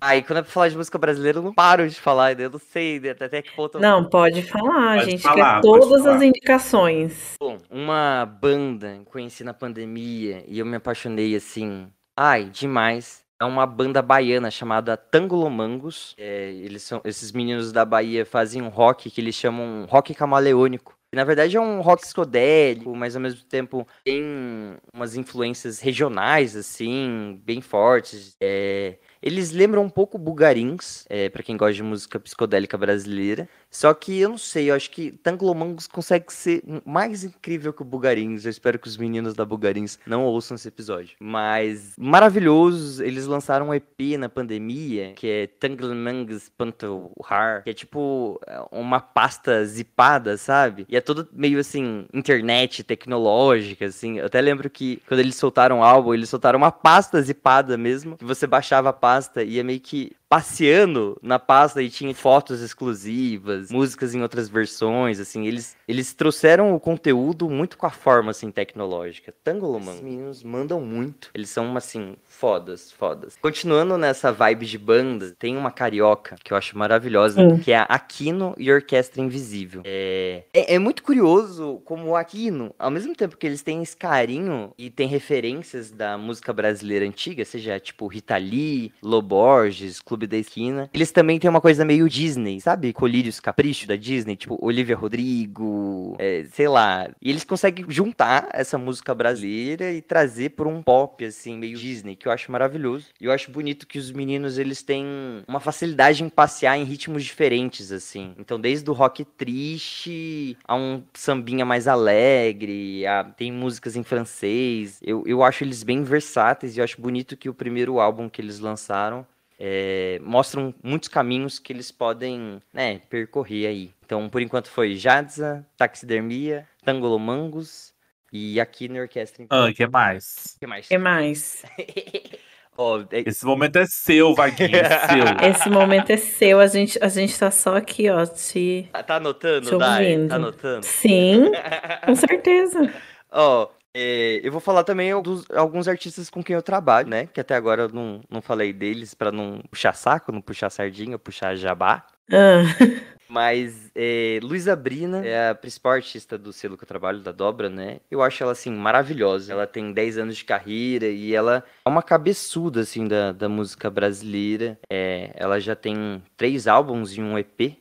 Aí, quando é pra falar de música brasileira, eu não paro de falar, eu não sei né, até que ponto... eu- Não, pode falar, Pode gente falar, quer todas falar. as indicações. Bom, uma banda que conheci na pandemia e eu me apaixonei assim. Ai, demais. É uma banda baiana chamada Tangolomangos. É, eles são, esses meninos da Bahia fazem um rock que eles chamam rock camaleônico. E, na verdade é um rock psicodélico, mas ao mesmo tempo tem umas influências regionais, assim, bem fortes. É, eles lembram um pouco Bugarins, é, para quem gosta de música psicodélica brasileira. Só que eu não sei, eu acho que Tanglomangos consegue ser mais incrível que o Bugarins. Eu espero que os meninos da Bugarins não ouçam esse episódio. Mas maravilhosos, eles lançaram um EP na pandemia, que é Tanglemangs.har, que é tipo uma pasta zipada, sabe? E é todo meio assim, internet, tecnológica, assim. Eu até lembro que quando eles soltaram o álbum, eles soltaram uma pasta zipada mesmo, que você baixava a pasta e é meio que passeando na pasta e tinha fotos exclusivas, músicas em outras versões, assim, eles, eles trouxeram o conteúdo muito com a forma, assim, tecnológica. Tangoloman, os meninos mandam muito, eles são, assim, fodas, fodas. Continuando nessa vibe de banda, tem uma carioca que eu acho maravilhosa, hum. que é a Aquino e Orquestra Invisível. É, é, é, muito curioso como o Aquino, ao mesmo tempo que eles têm esse carinho e tem referências da música brasileira antiga, seja tipo Rita Lee, Loborges, Clube da Esquina, eles também têm uma coisa meio Disney, sabe? Colírios Capricho da Disney, tipo Olivia Rodrigo, é, sei lá. E eles conseguem juntar essa música brasileira e trazer por um pop, assim, meio Disney, que eu acho maravilhoso. E eu acho bonito que os meninos, eles têm uma facilidade em passear em ritmos diferentes, assim. Então, desde o rock triste a um sambinha mais alegre, a... tem músicas em francês. Eu, eu acho eles bem versáteis e eu acho bonito que o primeiro álbum que eles lançaram é, mostram muitos caminhos que eles podem né, percorrer aí. Então, por enquanto foi Jadza, Taxidermia, Tangolomangos, e aqui na orquestra. Ah, que mais? que mais? que mais? oh, é... Esse momento é seu, Vaguinho, é seu. Esse momento é seu, a gente, a gente tá só aqui, ó, te... Tá, tá anotando, te Dai? Tá anotando? Sim, com certeza. Ó, oh, é, eu vou falar também dos, alguns artistas com quem eu trabalho, né? Que até agora eu não, não falei deles para não puxar saco, não puxar sardinha, puxar jabá. Ah. Mas é, Luísa Brina é a principal artista do selo que eu trabalho, da Dobra, né? Eu acho ela, assim, maravilhosa. Ela tem 10 anos de carreira e ela é uma cabeçuda, assim, da, da música brasileira. É, ela já tem três álbuns e um EP,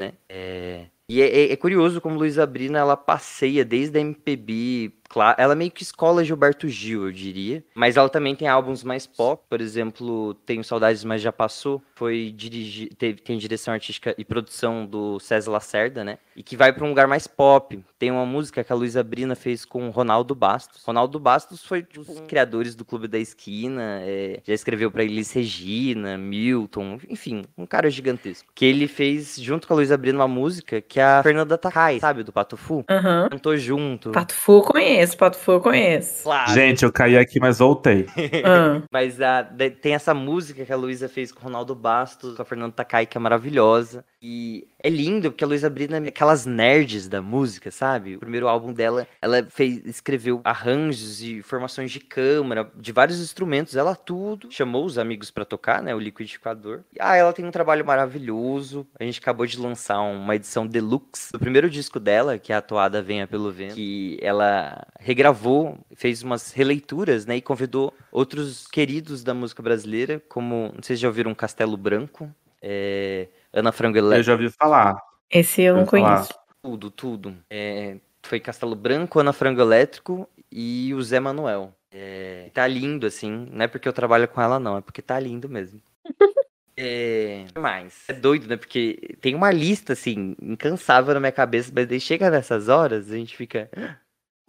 né? É, e é, é, é curioso como Luísa Brina, ela passeia desde a MPB Claro, ela meio que escola Gilberto Gil, eu diria. Mas ela também tem álbuns mais pop. Por exemplo, Tenho Saudades, mas já passou. Foi dirigir, teve, tem direção artística e produção do César Lacerda, né? E que vai para um lugar mais pop. Tem uma música que a Luísa Brina fez com Ronaldo Bastos. Ronaldo Bastos foi um dos criadores do Clube da Esquina. É, já escreveu para Elis Regina, Milton, enfim, um cara gigantesco. Que ele fez junto com a Luísa Brina uma música que é a Fernanda Takai, sabe, do Pato Fu? Uhum. Cantou junto. Pato Fu conhece conheço, Pato Fu eu conheço. Claro. Gente, eu caí aqui, mas voltei. ah. Mas a, tem essa música que a Luísa fez com o Ronaldo Bastos, com a Fernanda Takai, que é maravilhosa. E é lindo, porque a Luísa Brina é aquelas nerds da música, sabe? O primeiro álbum dela, ela fez, escreveu arranjos e formações de câmara, de vários instrumentos, ela tudo. Chamou os amigos para tocar, né? O liquidificador. E, ah, ela tem um trabalho maravilhoso. A gente acabou de lançar uma edição deluxe do primeiro disco dela, que é a Toada Venha Pelo Vento, que ela regravou, fez umas releituras, né? E convidou outros queridos da música brasileira, como, não sei se já ouviram Castelo Branco, é, Ana Frango Elétrico. Eu já ouvi falar. Esse eu não conheço. Tudo, tudo. É, foi Castelo Branco, Ana Frango Elétrico e o Zé Manuel. É, tá lindo, assim. Não é porque eu trabalho com ela, não. É porque tá lindo mesmo. É. mais? É doido, né? Porque tem uma lista, assim, incansável na minha cabeça, mas daí chega nessas horas, a gente fica.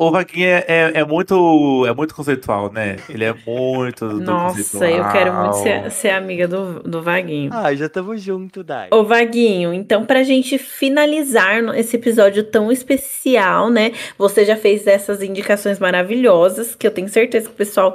O Vaguinho é, é, é, muito, é muito conceitual, né? Ele é muito. Nossa, eu quero muito ser, ser, amiga do, do Vaguinho. Ah, já estamos junto, Dai. Ô, Vaguinho, então, pra gente finalizar esse episódio tão especial, né? Você já fez essas indicações maravilhosas, que eu tenho certeza que o pessoal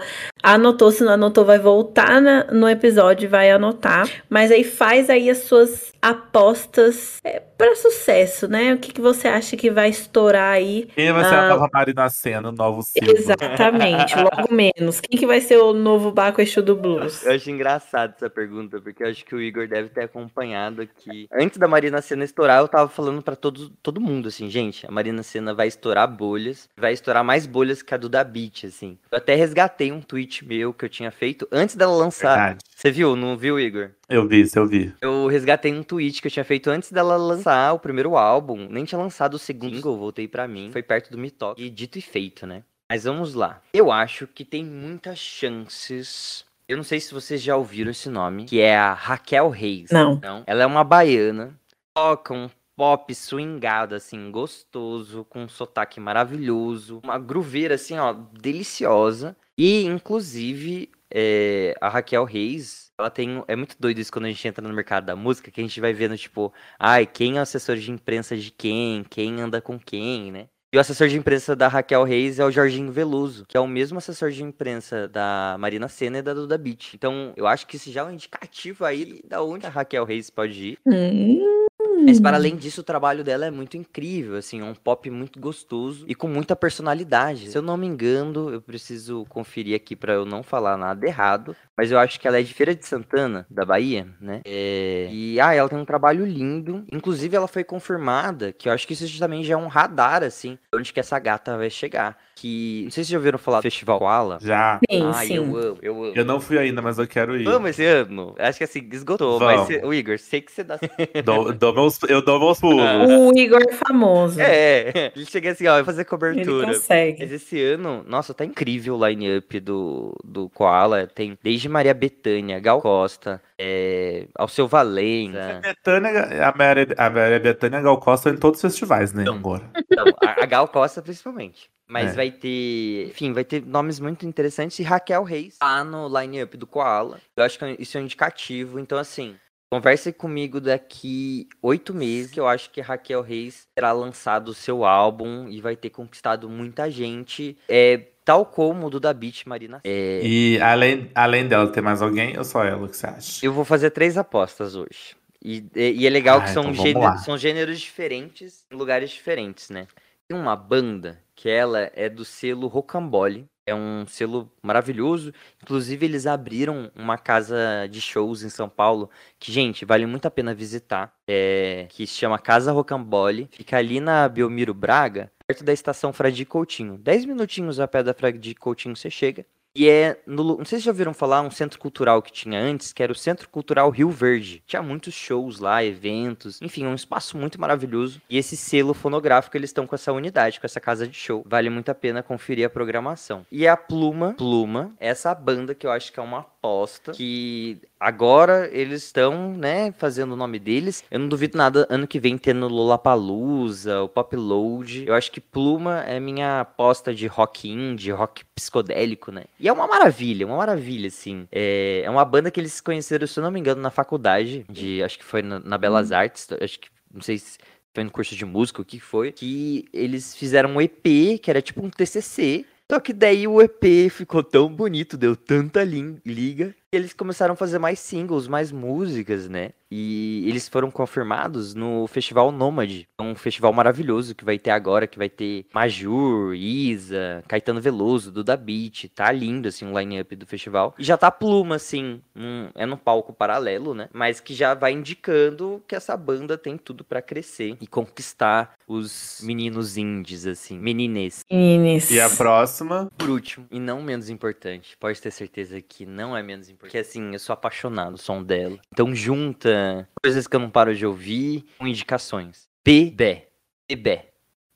anotou. Se não anotou, vai voltar na, no episódio e vai anotar. Mas aí faz aí as suas apostas é, para sucesso, né? O que, que você acha que vai estourar aí? Quem vai ser a ah, nova Marina Senna, o novo Silva? Exatamente, logo menos. Quem que vai ser o novo Baco Exu do Blues? Eu acho engraçado essa pergunta, porque eu acho que o Igor deve ter acompanhado aqui. Antes da Marina Senna estourar, eu tava falando para todo, todo mundo, assim, gente, a Marina Senna vai estourar bolhas, vai estourar mais bolhas que a Duda Beat, assim. Eu até resgatei um tweet meu que eu tinha feito antes dela lançar. Verdade. Você viu, não viu, Igor? Eu vi, eu vi. Eu resgatei um tweet que eu tinha feito antes dela lançar o primeiro álbum. Nem tinha lançado o segundo single, voltei para mim. Foi perto do Mitoque. E dito e feito, né? Mas vamos lá. Eu acho que tem muitas chances. Eu não sei se vocês já ouviram esse nome, que é a Raquel Reis. Não. Não. Ela é uma baiana. Toca um pop swingado, assim, gostoso, com um sotaque maravilhoso, uma grooveira, assim, ó, deliciosa. E, inclusive, é, a Raquel Reis, ela tem. É muito doido isso quando a gente entra no mercado da música, que a gente vai vendo, tipo, ai, quem é o assessor de imprensa de quem, quem anda com quem, né? E o assessor de imprensa da Raquel Reis é o Jorginho Veloso, que é o mesmo assessor de imprensa da Marina Senna e da Duda Beat. Então, eu acho que isso já é um indicativo aí da onde a Raquel Reis pode ir. Hum. Mas para além disso, o trabalho dela é muito incrível, assim, é um pop muito gostoso e com muita personalidade. Se eu não me engano, eu preciso conferir aqui para eu não falar nada errado, mas eu acho que ela é de Feira de Santana, da Bahia, né? É... E ah, ela tem um trabalho lindo. Inclusive, ela foi confirmada, que eu acho que isso também já é um radar, assim, onde que essa gata vai chegar que. Não sei se já ouviram falar do Festival Koala. Já. Sim, Ai, sim. eu amo, eu amo. Eu não fui ainda, mas eu quero ir. Vamos esse ano. Acho que assim, esgotou. Vamos. Mas, o Igor, sei que você dá. Dou, dou meus, eu dou meus pulos. O Igor é famoso. é, ele chega assim, ó, vai fazer Ele cobertura. consegue. Mas esse ano, nossa, tá incrível o line-up do, do Koala. Tem desde Maria Bethânia, Gal Costa, é, Alceu Valença. Betânia, a Maria, a Maria Bethânia Gal Costa em todos os festivais, né? Não. Agora. Não, a, a Gal Costa principalmente. Mas É. vai ter, enfim, vai ter nomes muito interessantes e Raquel Reis tá no line-up do Koala. Eu acho que isso é um indicativo. Então, assim, converse comigo daqui oito meses, que eu acho que Raquel Reis terá lançado o seu álbum e vai ter conquistado muita gente. É, tal como o Duda Beat Marina. É, E além, além dela, tem mais alguém ou só ela? O que você acha? eu vou fazer três apostas hoje. E, e- e é legal Ah, que são, então vamos gêne- lá. são gêneros diferentes em lugares diferentes, né? Tem uma banda que ela é do selo Rocambole. É um selo maravilhoso. Inclusive, eles abriram uma casa de shows em São Paulo que, gente, vale muito a pena visitar. É, que se chama Casa Rocambole. Fica ali na Belmiro Braga, perto da estação Fradi Coutinho. Dez minutinhos a pé da Fradi Coutinho você chega. E é no. Não sei se já ouviram falar um centro cultural que tinha antes, que era o Centro Cultural Rio Verde. Tinha muitos shows lá, eventos, enfim, um espaço muito maravilhoso. E esse selo fonográfico, eles estão com essa unidade, com essa casa de show. Vale muito a pena conferir a programação. E a Pluma, Pluma, essa banda que eu acho que é uma aposta, que agora eles estão, né, fazendo o nome deles. Eu não duvido nada ano que vem tendo Lollapalooza, o Pop Load. Eu acho que Pluma é minha aposta de rock indie, rock psicodélico, né? E é uma maravilha, uma maravilha, assim. É, é uma banda que eles conheceram, se eu não me engano, na faculdade, de, acho que foi na, na Belas Artes, acho que, não sei se foi no curso de música, o que foi, que eles fizeram um EP, que era tipo um TCC, só que daí o EP ficou tão bonito, deu tanta liga, eles começaram a fazer mais singles, mais músicas, né? E eles foram confirmados no Festival Nômade, um festival maravilhoso que vai ter agora, que vai ter Majur, Isa, Caetano Veloso, Duda Beat, tá lindo, assim, o line-up do festival. E já tá Pluma, assim, num- é num palco paralelo, né? Mas que já vai indicando que essa banda tem tudo pra crescer e conquistar os meninos indies, assim, menines. Meninas. E a próxima? Por último, e não menos importante, pode ter certeza que não é menos importante, que assim, eu sou apaixonado do som dela. Então junta coisas que eu não paro de ouvir com indicações. Bebê. Bebê.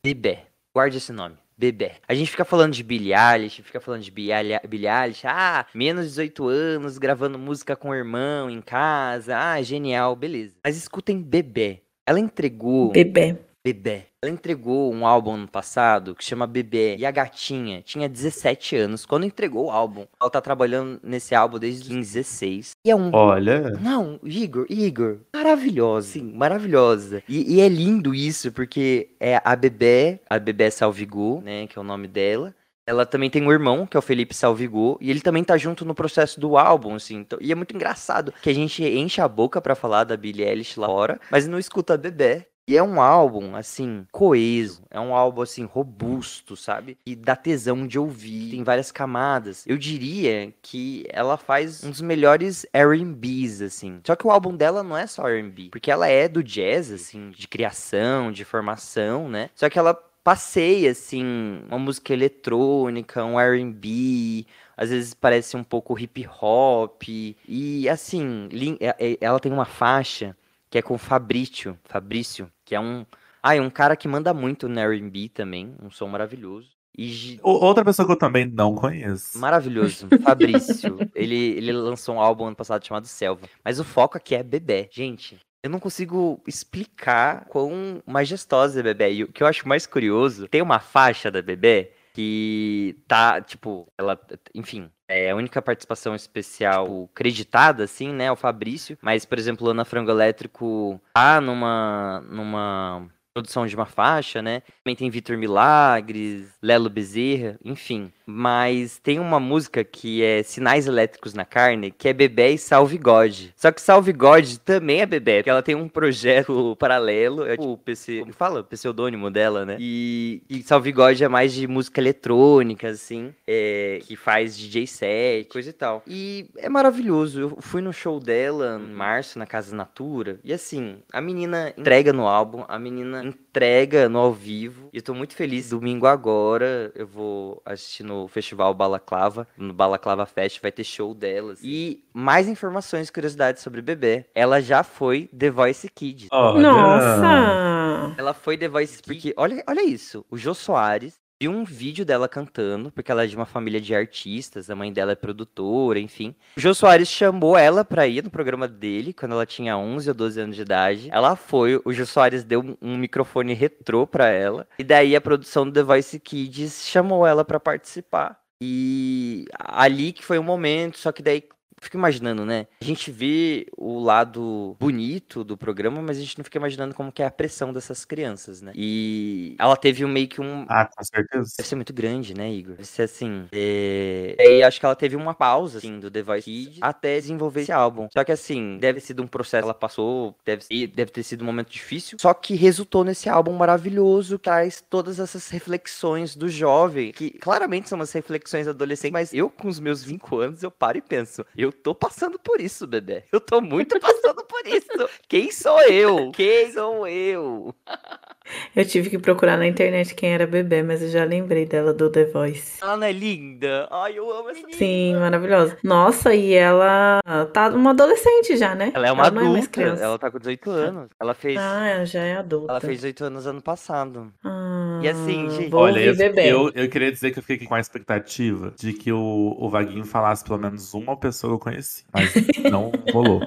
Bebê. Guarde esse nome. Bebê. A gente fica falando de Billie Eilish, fica falando de Billie Eilish, ah, menos de 18 anos, gravando música com o irmão em casa, ah, genial, beleza. Mas escutem Bebê. Ela entregou Bebê. Bebê. Ela entregou um álbum ano passado que chama Bebê. E a gatinha tinha 17 anos quando entregou o álbum. Ela tá trabalhando nesse álbum desde os 16. E é um. Olha. Não, Igor, Igor, maravilhosa, sim, maravilhosa. E, e é lindo isso, porque é a Bebê, a Bebê Salvigou, né, que é o nome dela. Ela também tem um irmão, que é o Felipe Salvigou, e ele também tá junto no processo do álbum, assim. então- e é muito engraçado que a gente enche a boca pra falar da Billie Eilish lá fora, mas não escuta a Bebê. E é um álbum, assim, coeso. É um álbum, assim, robusto, sabe? E dá tesão de ouvir. Tem várias camadas. Eu diria que ela faz um dos melhores R&Bs, assim. Só que o álbum dela não é só R&B. Porque ela é do jazz, assim, de criação, de formação, né? Só que ela passeia, assim, uma música eletrônica, um R&B... Às vezes parece um pouco hip hop. E, assim, é- é- ela tem uma faixa que é com Fabrício, Fabrício, que é um, ah, é um cara que manda muito no R&B também, um som maravilhoso. E Outra pessoa que eu também não conheço. maravilhoso, Fabrício. ele, ele lançou um álbum ano passado chamado Selva, mas o foco aqui é Bebê. Gente, eu não consigo explicar quão majestosa é Bebê. E o que eu acho mais curioso, tem uma faixa da Bebê que tá, tipo, ela, enfim, é a única participação especial creditada, assim, né, o Fabrício. Mas, por exemplo, Ana Frango Elétrico tá numa, numa produção de uma faixa, né? Também tem Vitor Milagres, Lelo Bezerra, enfim. Mas tem uma música que é Sinais Elétricos na Carne, que é Bebê e Salve God. Só que Salve God também é Bebê, porque ela tem um projeto paralelo, é tipo o PC, como fala? O pseudônimo dela, né? E, e Salve God é mais de música eletrônica, assim, é, que faz DJ set, coisa e tal. E é maravilhoso. Eu fui no show dela em março, na Casa Natura, e assim, a menina entrega no álbum, a menina entrega no ao vivo, e eu tô muito feliz. Domingo agora eu vou assistir no Festival Balaclava, no Balaclava Fest, vai ter show delas. E mais informações, curiosidades sobre Bebê. Ela já foi The Voice Kids. Olha. Nossa! Ela foi The Voice porque olha, olha isso, o Jô Soares viu um vídeo dela cantando, porque ela é de uma família de artistas, a mãe dela é produtora, enfim. O Jô Soares chamou ela pra ir no programa dele, quando ela tinha 11 ou 12 anos de idade. Ela foi, o Jô Soares deu um- um microfone retrô pra ela, e daí a produção do The Voice Kids chamou ela pra participar. E ali que foi um momento, só que daí fico imaginando, né? A gente vê o lado bonito do programa, mas a gente não fica imaginando como que é a pressão dessas crianças, né? E ela teve um meio que um. Ah, com certeza. Deve ser muito grande, né, Igor? Deve ser assim. É... E aí acho que ela teve uma pausa, assim, do The Voice Kids até desenvolver esse álbum. Só que, assim, deve ter sido um processo que ela passou, deve, ser- deve ter sido um momento difícil. Só que resultou nesse álbum maravilhoso, que traz todas essas reflexões do jovem, que claramente são umas reflexões adolescentes, mas eu, com os meus 5 anos, eu paro e penso, eu tô passando por isso, bebê. Eu tô muito passando por isso. Quem sou eu? Quem sou eu? Eu tive que procurar na internet quem era bebê, mas eu já lembrei dela do The Voice. Ela não é linda? Ai, eu amo essa Sim, maravilhosa. Nossa, e ela tá uma adolescente já, né? Ela é uma não é mais adulta, criança. ela tá com 18 anos. Ela fez, Ah, ela já é adulta. ela fez 18 anos ano passado. Ah, E assim, gente- Vou Olha, eu, bebê. eu, eu queria dizer que eu fiquei com a expectativa de que o, o Vaguinho falasse pelo menos uma pessoa que eu conheci, mas não rolou.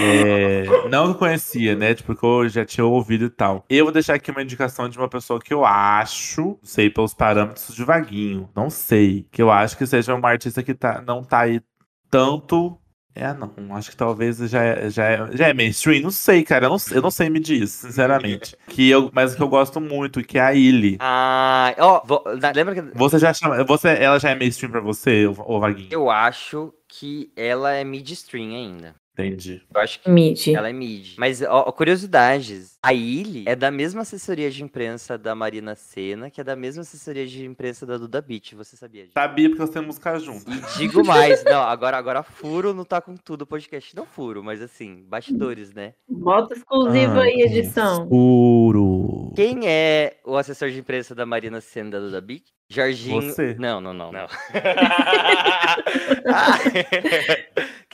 É, não que eu conhecia, né? Tipo, que eu já tinha ouvido e tal. Eu vou deixar aqui uma indicação de uma pessoa que eu acho, não sei pelos parâmetros de Vaguinho, não sei, que eu acho que seja uma artista que tá, não tá aí tanto. É, não. Acho que talvez já é, já é, já é mainstream. Não sei, cara. Eu não, eu não sei medir isso, sinceramente. que eu, mas que eu gosto muito, que é a Illy. Ah, ó, na- lembra que Você já chama. Você, ela já é mainstream pra você, ô Vaguinho? eu acho que ela é midstream ainda. Entendi. Eu acho que Mid. ela é mid. Mas, ó, curiosidades. A Illy é da mesma assessoria de imprensa da Marina Senna, que é da mesma assessoria de imprensa da Duda Beat. Você sabia disso? Sabia porque nós temos música junto. E digo mais, não, agora, agora furo não tá com tudo podcast. Não furo, mas assim, bastidores, né? Bota exclusiva aí, edição. Puro. Quem é o assessor de imprensa da Marina Senna da Duda Beat? Jorginho. Você. Não, não, não, não. Ah,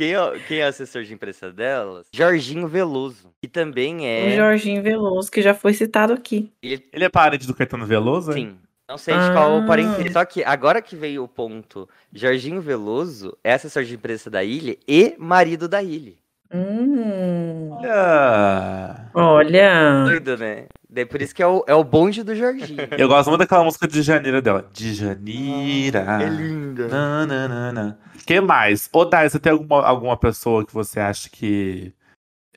quem, é, o- quem é o assessor de imprensa delas? Jorginho Veloso. Que também O é. Jorginho Veloso, que já foi citado aqui. Ele, Ele é parente do Caetano Veloso? é? sim. Não sei de qual Ah. parente. Só que agora que veio o ponto, Jorginho Veloso é assessor de imprensa da Ilha e marido da Ilha. Hum. Olha. Olha. Doido, né? Daí por isso que é o, é o bonde do Jorginho. Eu gosto muito daquela música de Janeira dela. De Janeira. É linda. Nananana. que mais? Ô, Dai, você tem alguma, alguma pessoa que você acha que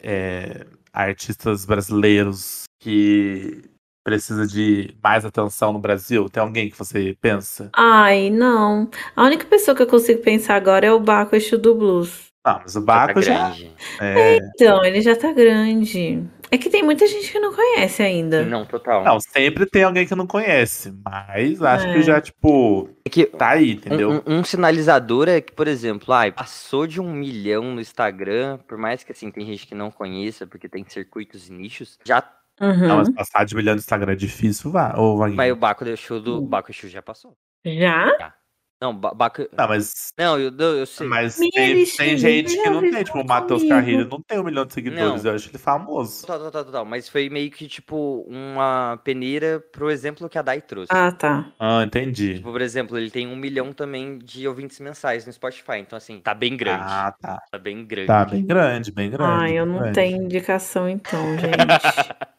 é, artistas brasileiros que precisa de mais atenção no Brasil? Tem alguém que você pensa? Ai, não. A única pessoa que eu consigo pensar agora é o Baco Exu do Blues. Não, mas o Tá Baco já. grande. É, Então, ele já tá grande. É que tem muita gente que não conhece ainda. Não, total. não, sempre tem alguém que não conhece, mas acho É. que já, tipo, É que tá aí, entendeu? Um, um- um sinalizador é que, por exemplo, ai, passou de um milhão no Instagram, por mais que assim tem gente que não conheça, porque tem circuitos e nichos, já Uhum. Não, mas passar de milhão no Instagram é difícil, vá, ô mas o Baco do show do Hum. Baco Exu já passou. Já? Não, ba- baca... Não, mas. Não, eu, eu, eu sei. Mas tem, tem gente que não tem, tipo, o Matheus. Carrilho não tem um milhão de seguidores, Não. eu acho ele famoso. Total, total, total. Mas foi meio que, tipo, uma peneira pro exemplo que a Dai trouxe. Ah, tá. Ah, entendi. Tipo, por exemplo, ele tem um milhão também de ouvintes mensais no Spotify. Então, assim, tá bem grande. Ah, tá. Tá bem grande. Tá bem grande, bem grande. Ah, eu não grande. tenho indicação então, gente.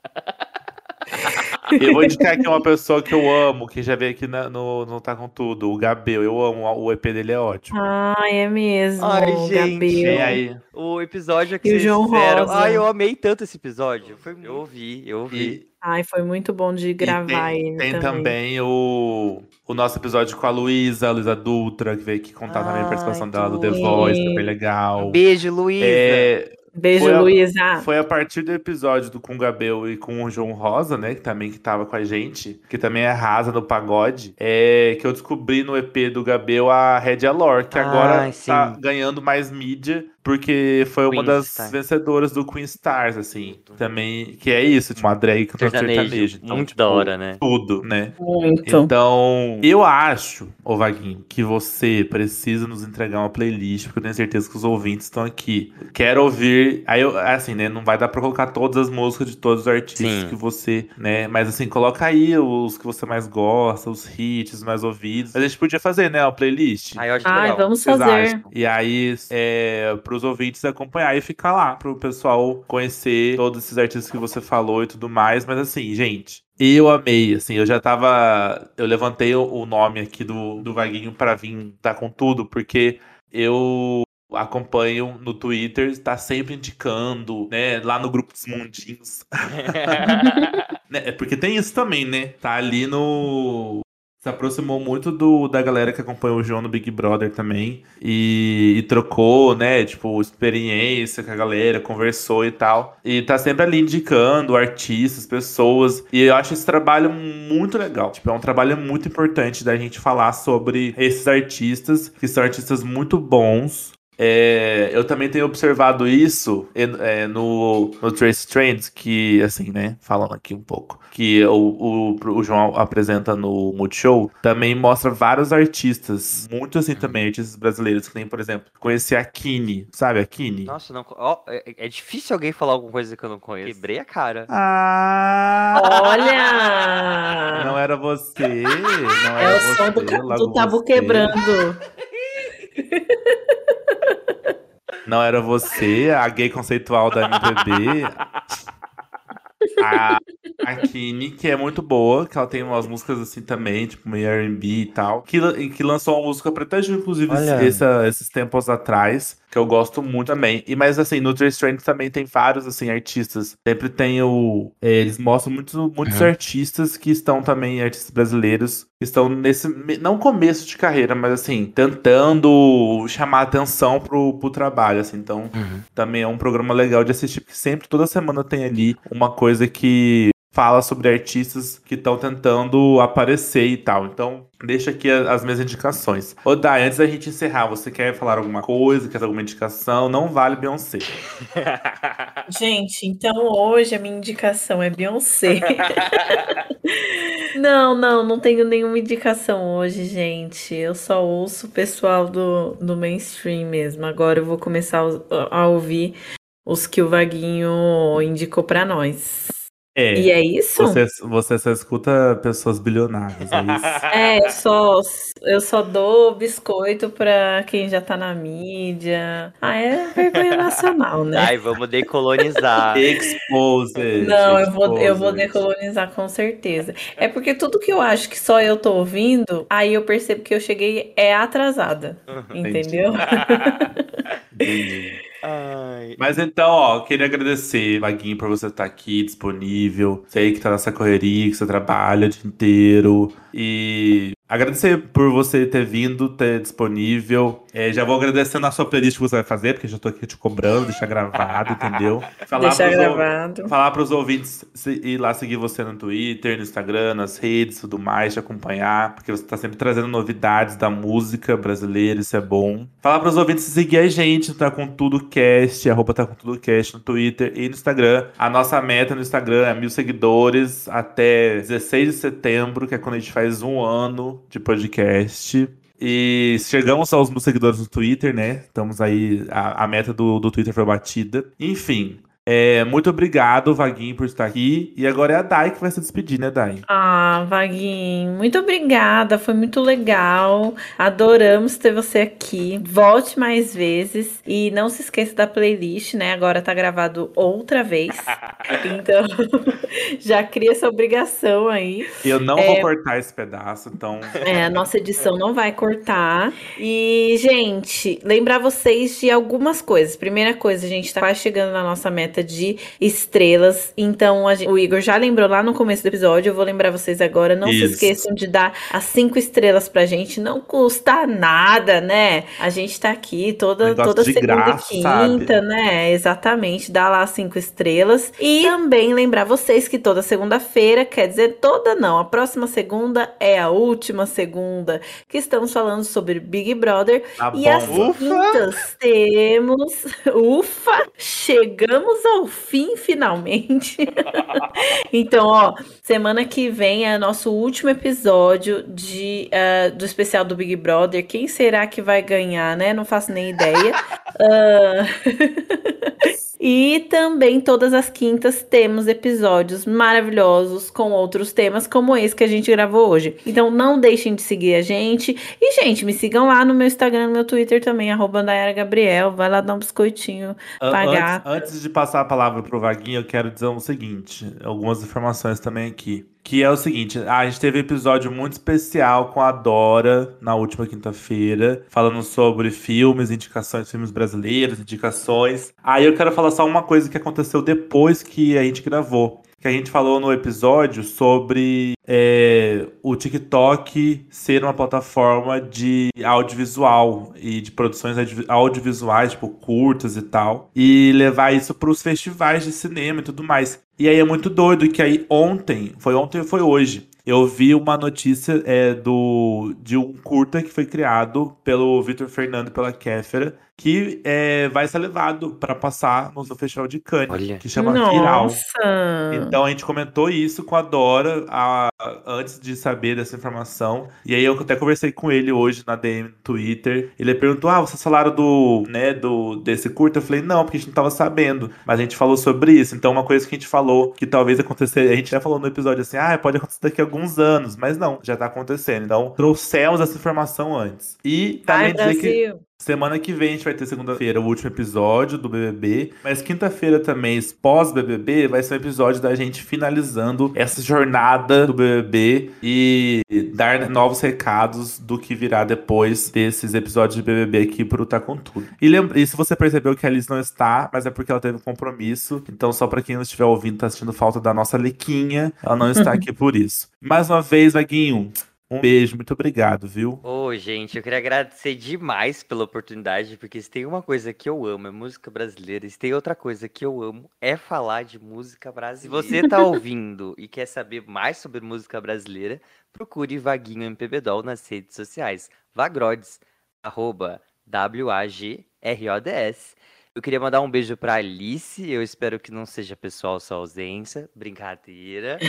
Eu vou indicar aqui uma pessoa que eu amo, que já veio aqui na- no, no Tá Com Tudo, o Gabel. Eu amo, o EP dele é ótimo. Ah, é mesmo. Ai, gente. Gabriel. Aí. O episódio que E o vocês João fizeram. Rosa. Ai, eu amei tanto esse episódio. Foi... Eu ouvi, eu ouvi. E, Ai, foi muito bom de e gravar tem, ele tem também. também o, o nosso episódio com a Luísa, a Luísa Dutra, que veio aqui contar também a Ai, participação dela do. The Voice, foi bem legal. Beijo, Luísa. É, Beijo, Foi a- Luísa. Foi a partir do episódio do com o Gabel e com o João Rosa, né? Que também que tava com a gente, que também é rasa no pagode, é que eu descobri no EP do Gabel a Red Alor, que agora Ai, tá sim. ganhando mais mídia, porque foi uma Queen das Star. vencedoras do Queen Stars, assim. Tudo. Também, que é isso, tipo, uma drag cantora Sertanejo. sertanejo. Então, Muito tipo, da hora, né? Tudo, né? Muito. Então, eu acho, ô Vaguinho, que você precisa nos entregar uma playlist, porque eu tenho certeza que os ouvintes estão aqui. Quero ouvir. Aí, eu, assim, né? Não vai dar pra colocar todas as músicas de todos os artistas Sim. que você, né? Mas, assim, coloca aí os que você mais gosta, os hits mais ouvidos. A gente podia fazer, né? Uma playlist. Ai, eu acho Ai, legal. vamos Vocês fazer. acham? E aí, é, pros ouvintes acompanhar e ficar lá, pro pessoal conhecer todos esses artistas que você falou e tudo mais. Mas assim, gente, eu amei, assim, eu já tava. Eu levantei o, o nome aqui do, do Vaguinho pra vir tá com tudo, porque eu acompanho no Twitter, tá sempre indicando, né, lá no grupo dos mundinhos. Né, É porque tem isso também, né? Tá ali no. Se aproximou muito do, da galera que acompanha o João no Big Brother também. E, e trocou, né? Tipo, experiência com a galera, conversou e tal. E tá sempre ali indicando artistas, pessoas. E eu acho esse trabalho muito legal. Tipo, é um trabalho muito importante da gente falar sobre esses artistas, que são artistas muito bons. É, eu também tenho observado isso é, no, no Trace Trends, que, assim, né, falando aqui um pouco, que o, o, o João apresenta no Multishow, também mostra vários artistas, muito assim também, artistas brasileiros, que nem, por exemplo, conheci a Kine, sabe a Kine? Nossa, não. Ó, é, é difícil alguém falar alguma coisa que eu não conheço. Quebrei a cara. Ah! Olha! Não era você, não É era o som do, do tabu você. quebrando. Não era você, a gay conceitual da MPB. A, a Kine, que é muito boa, que ela tem umas músicas assim também, tipo meio R&B e tal. Que, que lançou uma música Preta Gil, inclusive, essa- esses tempos atrás, que eu gosto muito também. E, mas assim, no Trace Trend também tem vários, assim, artistas. Sempre tem o... é, eles mostram muitos, muitos Uhum. artistas que estão também, artistas brasileiros, estão nesse, não começo de carreira, mas assim, tentando chamar atenção pro, pro trabalho, assim. Então, também é um programa legal de assistir, porque sempre, toda semana tem ali uma coisa que fala sobre artistas que estão tentando aparecer e tal. Então, deixa aqui as minhas indicações. Ô, Dai, antes da gente encerrar, você quer falar alguma coisa, quer alguma indicação? Não vale Beyoncé. Gente, então hoje a minha indicação é Beyoncé. Não, não, não tenho nenhuma indicação hoje, gente. Eu só ouço o pessoal do, do mainstream mesmo. Agora eu vou começar a, a ouvir os que o Vaguinho indicou pra nós. É. E é isso? Você, você só escuta pessoas bilionárias, é isso? É, eu só, eu só dou biscoito pra quem já tá na mídia. Ah, é vergonha nacional, né? Ai, vamos decolonizar. Exposed. Não, eu vou, eu vou decolonizar com certeza. É porque tudo que eu acho que só eu tô ouvindo, aí eu percebo que eu cheguei é atrasada. Entendeu? Entendi. Ai. Mas então, ó, queria agradecer, Vaguinho, por você estar aqui disponível. Sei que tá nessa correria, que você trabalha o dia inteiro. E agradecer por você ter vindo, ter disponível. É, já vou agradecendo a sua playlist que você vai fazer, porque já tô aqui te cobrando, deixar gravado, entendeu? Falar Deixar ou- gravado. Falar pros ouvintes se- ir lá seguir você no Twitter, no Instagram, nas redes, tudo mais, te acompanhar, porque você tá sempre trazendo novidades da música brasileira, isso é bom. Falar pros ouvintes seguir a gente, tá com tudo cast, arroba tá com tudo cast no Twitter e no Instagram. A nossa meta no Instagram é mil seguidores até 16 de setembro, que é quando a gente faz um ano de podcast. E chegamos aos meus seguidores no Twitter, né? Estamos aí, a, a meta do, do Twitter foi batida. Enfim, é, muito obrigado, Vaguinho, por estar aqui. E agora é a Dai que vai se despedir, né, Dai? Ah, Vaguinho, muito obrigada. Foi muito legal. Adoramos ter você aqui. Volte mais vezes. E não se esqueça da playlist, né? Agora tá gravado outra vez. então, já cria essa obrigação aí. Eu não é... vou cortar esse pedaço, então. É, a nossa edição não vai cortar. E, gente, lembrar vocês de algumas coisas. Primeira coisa, a gente tá quase chegando na nossa meta de estrelas. Então, gente, o Igor já lembrou lá no começo do episódio, eu vou lembrar vocês agora. Não Isso. se esqueçam de dar as cinco estrelas pra gente. Não custa nada, né? A gente tá aqui toda, toda segunda graça, e quinta, sabe? né? Exatamente. Dá lá as cinco estrelas. E também lembrar vocês que toda segunda-feira, quer dizer, toda não, a próxima segunda é a última segunda que estamos falando sobre Big Brother. Tá e bom. as quintas temos. Ufa! Chegamos ao fim, finalmente. então, ó, semana que vem é nosso último episódio de, uh, do especial do Big Brother. Quem será que vai ganhar, né? Não faço nem ideia. uh... E também todas as quintas temos episódios maravilhosos com outros temas, como esse que a gente gravou hoje. Então não deixem de seguir a gente. E, gente, me sigam lá no meu Instagram, no meu Twitter também, arroba Gabriel. Vai lá dar um biscoitinho, pagar. Antes, antes de passar a palavra pro Vaguinho, eu quero dizer o seguinte: algumas informações também aqui. Que é o seguinte, a gente teve um episódio muito especial com a Dora na última quinta-feira, falando sobre filmes, indicações, filmes brasileiros, indicações. Aí eu quero falar só uma coisa que aconteceu depois que a gente gravou que a gente falou no episódio sobre é, o TikTok ser uma plataforma de audiovisual e de produções audiovisuais, tipo curtas e tal, e levar isso para os festivais de cinema e tudo mais. E aí é muito doido que aí ontem, foi ontem ou foi hoje, eu vi uma notícia é, do, de um curta que foi criado pelo Vitor Fernando e pela Kéfera, que é, vai ser levado para passar no Festival de Cannes, Olha. que chama Nossa. Viral. Então a gente comentou isso com a Dora a, antes de saber dessa informação. E aí eu até conversei com ele hoje na DM no Twitter. Ele perguntou: Ah, vocês falaram do, né, do desse curto? Eu falei, não, porque a gente não tava sabendo. Mas a gente falou sobre isso. Então, uma coisa que a gente falou que talvez acontecer, a gente já falou no episódio assim, ah, pode acontecer daqui a alguns anos. Mas não, já tá acontecendo. Então, trouxemos essa informação antes. E também Ai, dizer Brasil. que. Semana que vem a gente vai ter segunda-feira o último episódio do BBB, mas quinta-feira também, pós-BBB, vai ser um episódio da gente finalizando essa jornada do BBB e dar novos recados do que virá depois desses episódios de BBB aqui pro Tá Com Tudo. E, lembra, e se você percebeu que a Alice não está, mas é porque ela teve um compromisso, então só para quem não estiver ouvindo, tá assistindo falta da nossa Lequinha, ela não está aqui por isso. Mais uma vez, Vaguinho, um beijo, muito obrigado, viu? Ô, oh, gente, eu queria agradecer demais pela oportunidade, porque se tem uma coisa que eu amo é música brasileira, e se tem outra coisa que eu amo é falar de música brasileira. Se você tá ouvindo e quer saber mais sobre música brasileira, procure Vaguinho MPB nas redes sociais. Vagrodes, arroba W-A-G-R-O-D-S. Eu queria mandar um beijo pra Alice. Eu espero que não seja pessoal sua ausência. Brincadeira.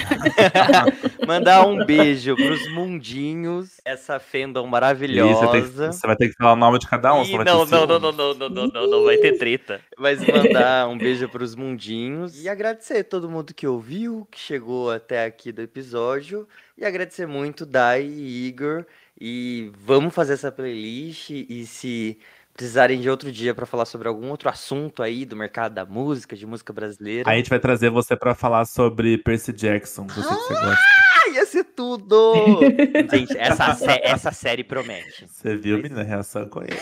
mandar um beijo pros mundinhos. Essa fandom maravilhosa. Você, você, vai ter que falar o nome de cada um. E, não, não, não, não, não, não, não, não, não, vai ter treta. Mas mandar um beijo pros mundinhos. E agradecer a todo mundo que ouviu, que chegou até aqui do episódio. E agradecer muito, Dai e Igor. E vamos fazer essa playlist. E se precisarem de outro dia para falar sobre algum outro assunto aí do mercado da música, de música brasileira. a gente vai trazer você para falar sobre Percy Jackson, você ah, que você gosta. Ia ser tudo! gente, essa, sé essa série promete. Você viu, menina, a reação com ele.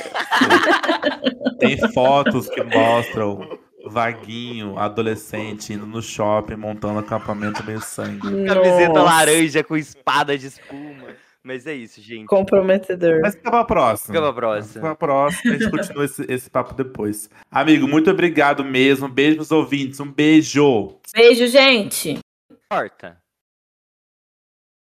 Tem fotos que mostram vaguinho, adolescente, indo no shopping, montando acampamento meio sangue. Camiseta laranja com espada de espuma. Mas é isso, gente. Comprometedor. Mas fica pra próxima. Fica pra próxima. Fica pra próxima. A gente continua esse, esse papo depois. Amigo, muito obrigado mesmo. Beijo pros ouvintes. Um beijo. Beijo, gente. Corta.